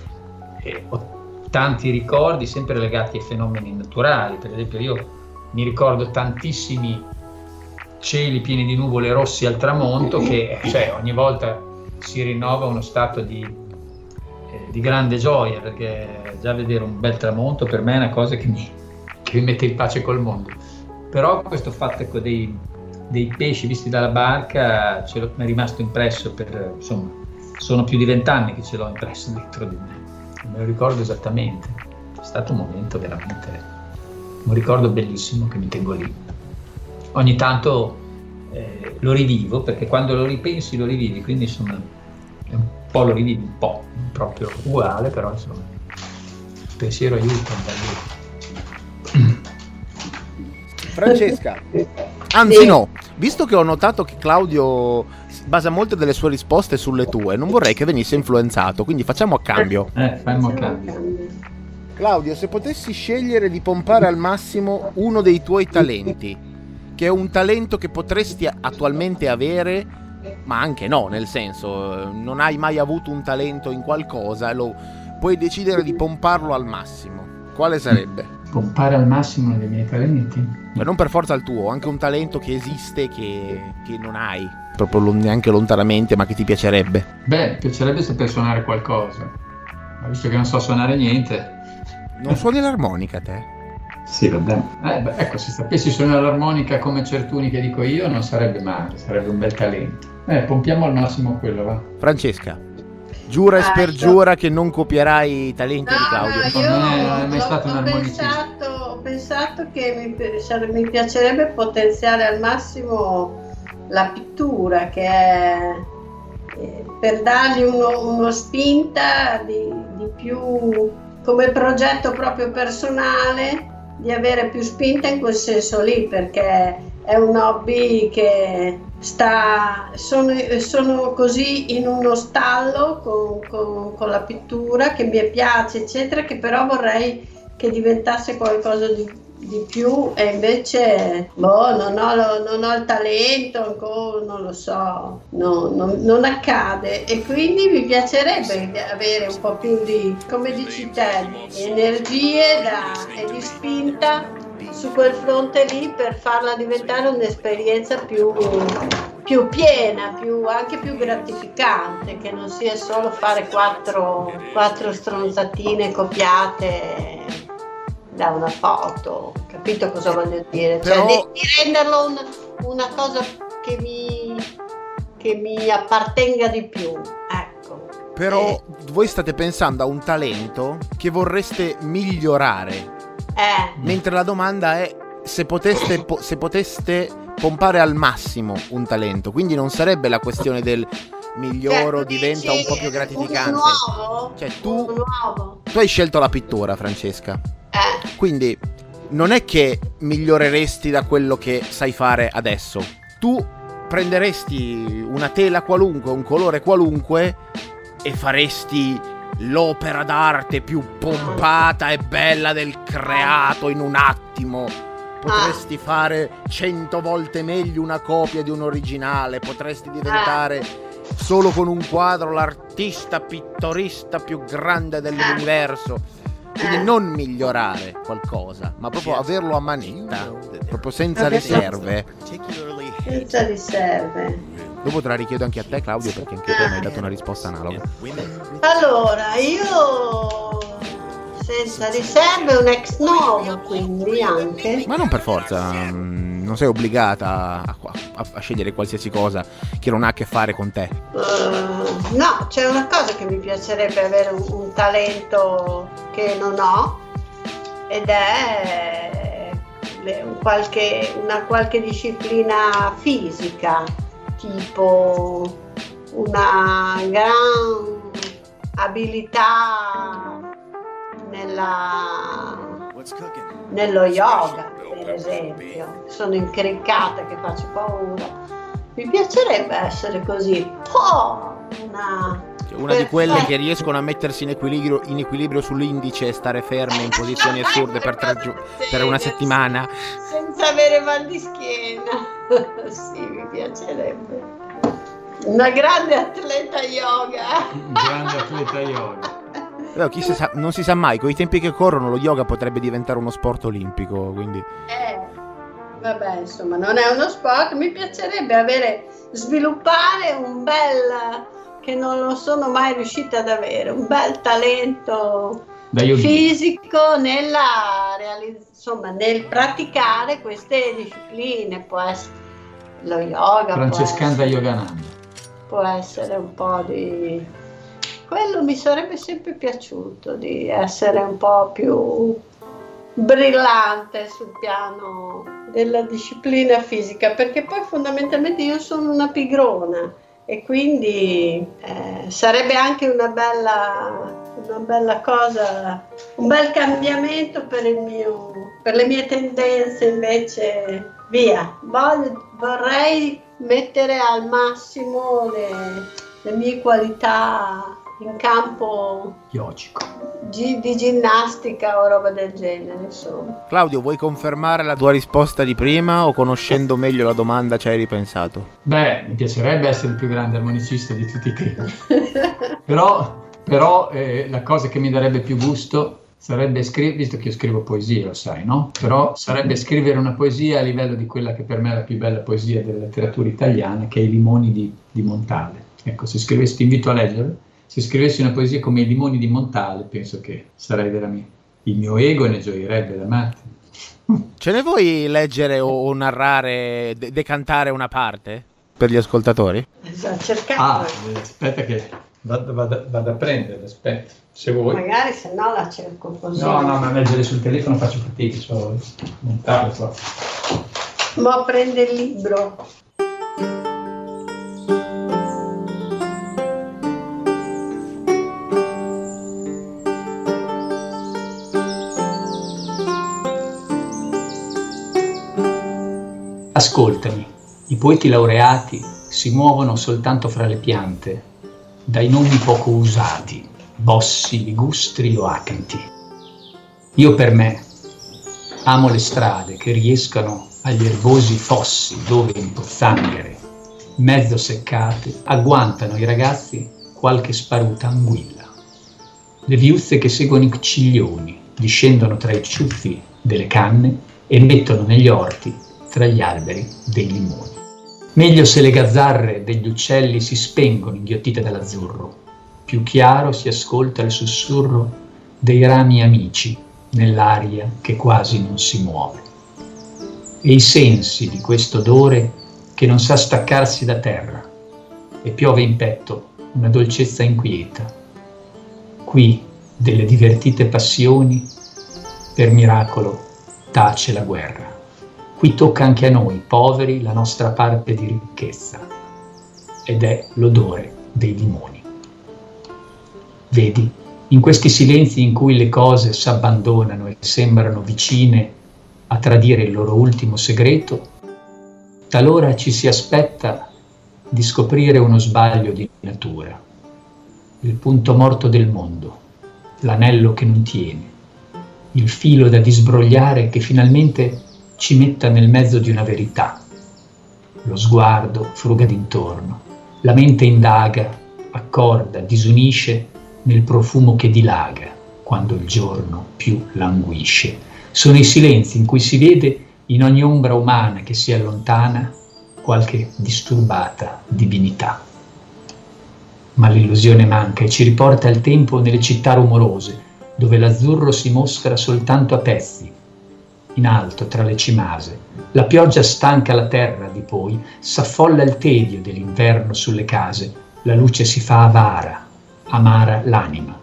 eh, ho tanti ricordi sempre legati ai fenomeni naturali, per esempio io mi ricordo tantissimi cieli pieni di nuvole rossi al tramonto che cioè, ogni volta si rinnova uno stato di, eh, di, grande gioia perché già vedere un bel tramonto per me è una cosa che mi, che mi mette in pace col mondo però questo fatto ecco, dei, dei pesci visti dalla barca ce l'ho, mi è rimasto impresso per insomma sono più di vent'anni che ce l'ho impresso dentro di me. Me lo ricordo esattamente. È stato un momento veramente un ricordo bellissimo che mi tengo lì. Ogni tanto eh, lo rivivo perché quando lo ripensi lo rivivi, quindi insomma un po' lo rivivi, un po', non proprio uguale, però insomma il pensiero aiuta un Francesca, anzi no, visto che ho notato che Claudio basa molte delle sue risposte sulle tue, non vorrei che venisse influenzato, quindi facciamo a cambio. Eh, facciamo a cambio. Claudio, se potessi scegliere di pompare al massimo uno dei tuoi talenti, che è un talento che potresti attualmente avere, ma anche no, nel senso, non hai mai avuto un talento in qualcosa, lo, puoi decidere di pomparlo al massimo. Quale sarebbe? Pompare al massimo uno dei miei talenti? Ma non per forza il tuo, anche un talento che esiste che, che non hai, proprio neanche lontanamente, ma che ti piacerebbe. Beh, piacerebbe saper suonare qualcosa, ma visto che non so suonare niente, non suoni l'armonica te? Sì, va bene. Eh, beh, ecco, se sapessi suonare l'armonica come certuni che dico io, non sarebbe male, sarebbe un bel talento. Eh, pompiamo al massimo quello, va. Francesca, giura e spergiura che non copierai i talenti no, di Claudio. No, io non è, mai stato un pensato, ho pensato che mi, mi piacerebbe potenziare al massimo la pittura, che è eh, per dargli uno, uno spinta di, di più come progetto proprio personale di avere più spinta in quel senso lì perché è un hobby che sta sono, sono così in uno stallo con, con, con la pittura che mi piace eccetera che però vorrei che diventasse qualcosa di di più. E invece boh, non, ho, non ho il talento ancora, non lo so, no, non, non, accade. E quindi mi piacerebbe avere un po' più di, come dici te, di energie da, e di spinta su quel fronte lì per farla diventare un'esperienza più, più piena, più, anche più gratificante, che non sia solo fare quattro, quattro stronzatine copiate da una foto, capito cosa voglio dire? Cioè, Però... Cioè, di, di renderlo un, una cosa che mi, che mi appartenga di più, ecco. Però eh. voi state pensando a un talento che vorreste migliorare. Eh. Mentre la domanda è se poteste, po- se poteste pompare al massimo un talento. Quindi non sarebbe la questione del miglioro, certo, diventa un po' più gratificante. Nuovo, cioè tu, tu hai scelto la pittura, Francesca. Eh. Quindi non è che miglioreresti da quello che sai fare adesso. Tu prenderesti una tela qualunque, un colore qualunque e faresti l'opera d'arte più pompata e bella del creato in un attimo. Potresti ah. fare cento volte meglio una copia di un originale, potresti diventare ah. solo con un quadro l'artista pittorista più grande dell'universo. Quindi eh. non migliorare qualcosa, ma proprio averlo a manetta, proprio senza riserve. Senza riserve. Dopo te la richiedo anche a te, Claudio, perché anche te mi hai dato una risposta analoga. Allora, io senza riserve un ex novo, quindi anche. Ma non per forza, mm, non sei obbligata a, a, a, scegliere qualsiasi cosa che non ha a che fare con te. Uh, no, c'è una cosa che mi piacerebbe avere un, un talento che non ho ed è un qualche, una qualche disciplina fisica, tipo una gran abilità nella, nello yoga, per esempio. Sono incriccata che faccio paura. Mi piacerebbe essere così. Oh, una una di quelle che riescono a mettersi in equilibrio, in equilibrio sull'indice e stare ferme in posizioni assurde per, giu- per una settimana. Senza avere mal di schiena. sì, mi piacerebbe. Una grande atleta yoga. Un grande atleta yoga. Però chi si sa, non si sa mai, con i tempi che corrono lo yoga potrebbe diventare uno sport olimpico, quindi... Eh, vabbè, insomma, non è uno sport, mi piacerebbe avere, sviluppare un bel, che non lo sono mai riuscita ad avere, un bel talento fisico nella realizz- insomma, nel praticare queste discipline, può essere lo yoga. Francescanda Yogananda. Può essere un po' di quello mi sarebbe sempre piaciuto di essere un po' più brillante sul piano della disciplina fisica perché poi fondamentalmente io sono una pigrona e quindi eh, sarebbe anche una bella, una bella cosa, un bel cambiamento per, mio, per le mie tendenze invece via. Voglio, vorrei mettere al massimo le, le mie qualità in campo Yogico. Di, di, ginnastica o roba del genere, insomma. Claudio, vuoi confermare la tua risposta di prima o conoscendo meglio la domanda ci hai ripensato? Beh, mi piacerebbe essere il più grande armonicista di tutti i tempi. però, però eh, la cosa che mi darebbe più gusto sarebbe scrivere, visto che io scrivo poesie, lo sai, no? Però sarebbe scrivere una poesia a livello di quella che per me è la più bella poesia della letteratura italiana, che è I limoni di, di Montale. Ecco, se scrivessi, ti invito a leggere se scrivessi una poesia come I limoni di Montale, penso che sarei veramente il mio ego ne gioirebbe da matti. Ce ne vuoi leggere o narrare, de- decantare una parte per gli ascoltatori? Esatto, ah, aspetta che vado, vado, vado, a prendere, aspetta, se vuoi. Magari se no la cerco così. No, no, ma leggere sul telefono faccio fatica, so montare. So. Ma prende il libro. Ascoltami, i poeti laureati si muovono soltanto fra le piante, dai nomi poco usati, bossi, ligustri o acanti. Io per me amo le strade che riescano agli erbosi fossi dove in pozzanghere, mezzo seccate, agguantano i ragazzi qualche sparuta anguilla. Le viuzze che seguono i ciglioni discendono tra i ciuffi delle canne e mettono negli orti tra gli alberi dei limoni. Meglio se le gazzarre degli uccelli si spengono inghiottite dall'azzurro, più chiaro si ascolta il sussurro dei rami amici nell'aria che quasi non si muove. E i sensi di questo odore che non sa staccarsi da terra, e piove in petto una dolcezza inquieta. Qui delle divertite passioni, per miracolo tace la guerra. Qui tocca anche a noi, poveri, la nostra parte di ricchezza, ed è l'odore dei limoni. Vedi, in questi silenzi in cui le cose s'abbandonano e sembrano vicine a tradire il loro ultimo segreto, Talora ci si aspetta di scoprire uno sbaglio di natura, il punto morto del mondo, l'anello che non tiene, il filo da disbrogliare che finalmente ci metta nel mezzo di una verità. Lo sguardo fruga d'intorno, la mente indaga, accorda, disunisce nel profumo che dilaga quando il giorno più languisce. Sono i silenzi in cui si vede in ogni ombra umana che si allontana qualche disturbata divinità. Ma l'illusione manca e ci riporta al tempo nelle città rumorose, dove l'azzurro si mostra soltanto a pezzi, in alto tra le cimase. La pioggia stanca la terra di poi, s'affolla il tedio dell'inverno sulle case, la luce si fa avara, amara l'anima.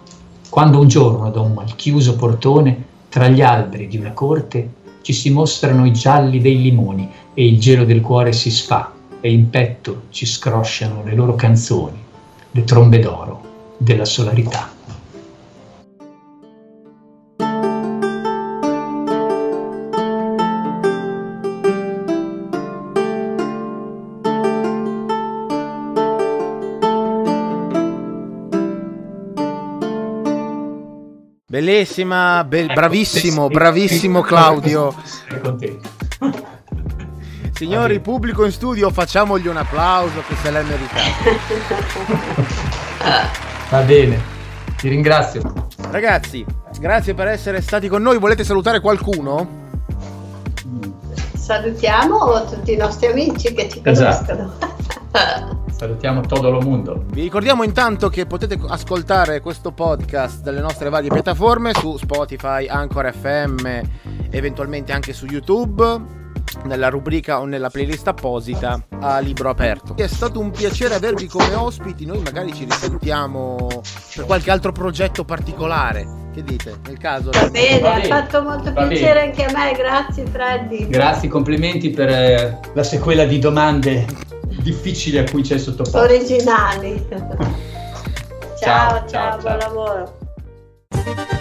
Quando un giorno da un malchiuso portone, tra gli alberi di una corte, ci si mostrano i gialli dei limoni e il gelo del cuore si sfa e in petto ci scrosciano le loro canzoni, le trombe d'oro della solarità. Bellissima, be- bravissimo, bravissimo Claudio. Signori, pubblico in studio, facciamogli un applauso che se l'è meritato. Va bene, ti ringrazio. Ragazzi, grazie per essere stati con noi. Volete salutare qualcuno? Salutiamo tutti i nostri amici che ci Esatto. Salutiamo todo lo mondo. Vi ricordiamo intanto che potete ascoltare questo podcast dalle nostre varie piattaforme su Spotify, Anchor FM, eventualmente anche su YouTube nella rubrica o nella playlist apposita a libro aperto. È stato un piacere avervi come ospiti, noi magari ci risentiamo per qualche altro progetto particolare. Che dite? Nel caso Va bene, Va ha bene, fatto molto va piacere anche a me, grazie Freddy. Grazie, complimenti per eh, la sequela di domande difficili a cui c'è sottoposto. Originali. ciao, ciao, ciao, ciao, buon lavoro.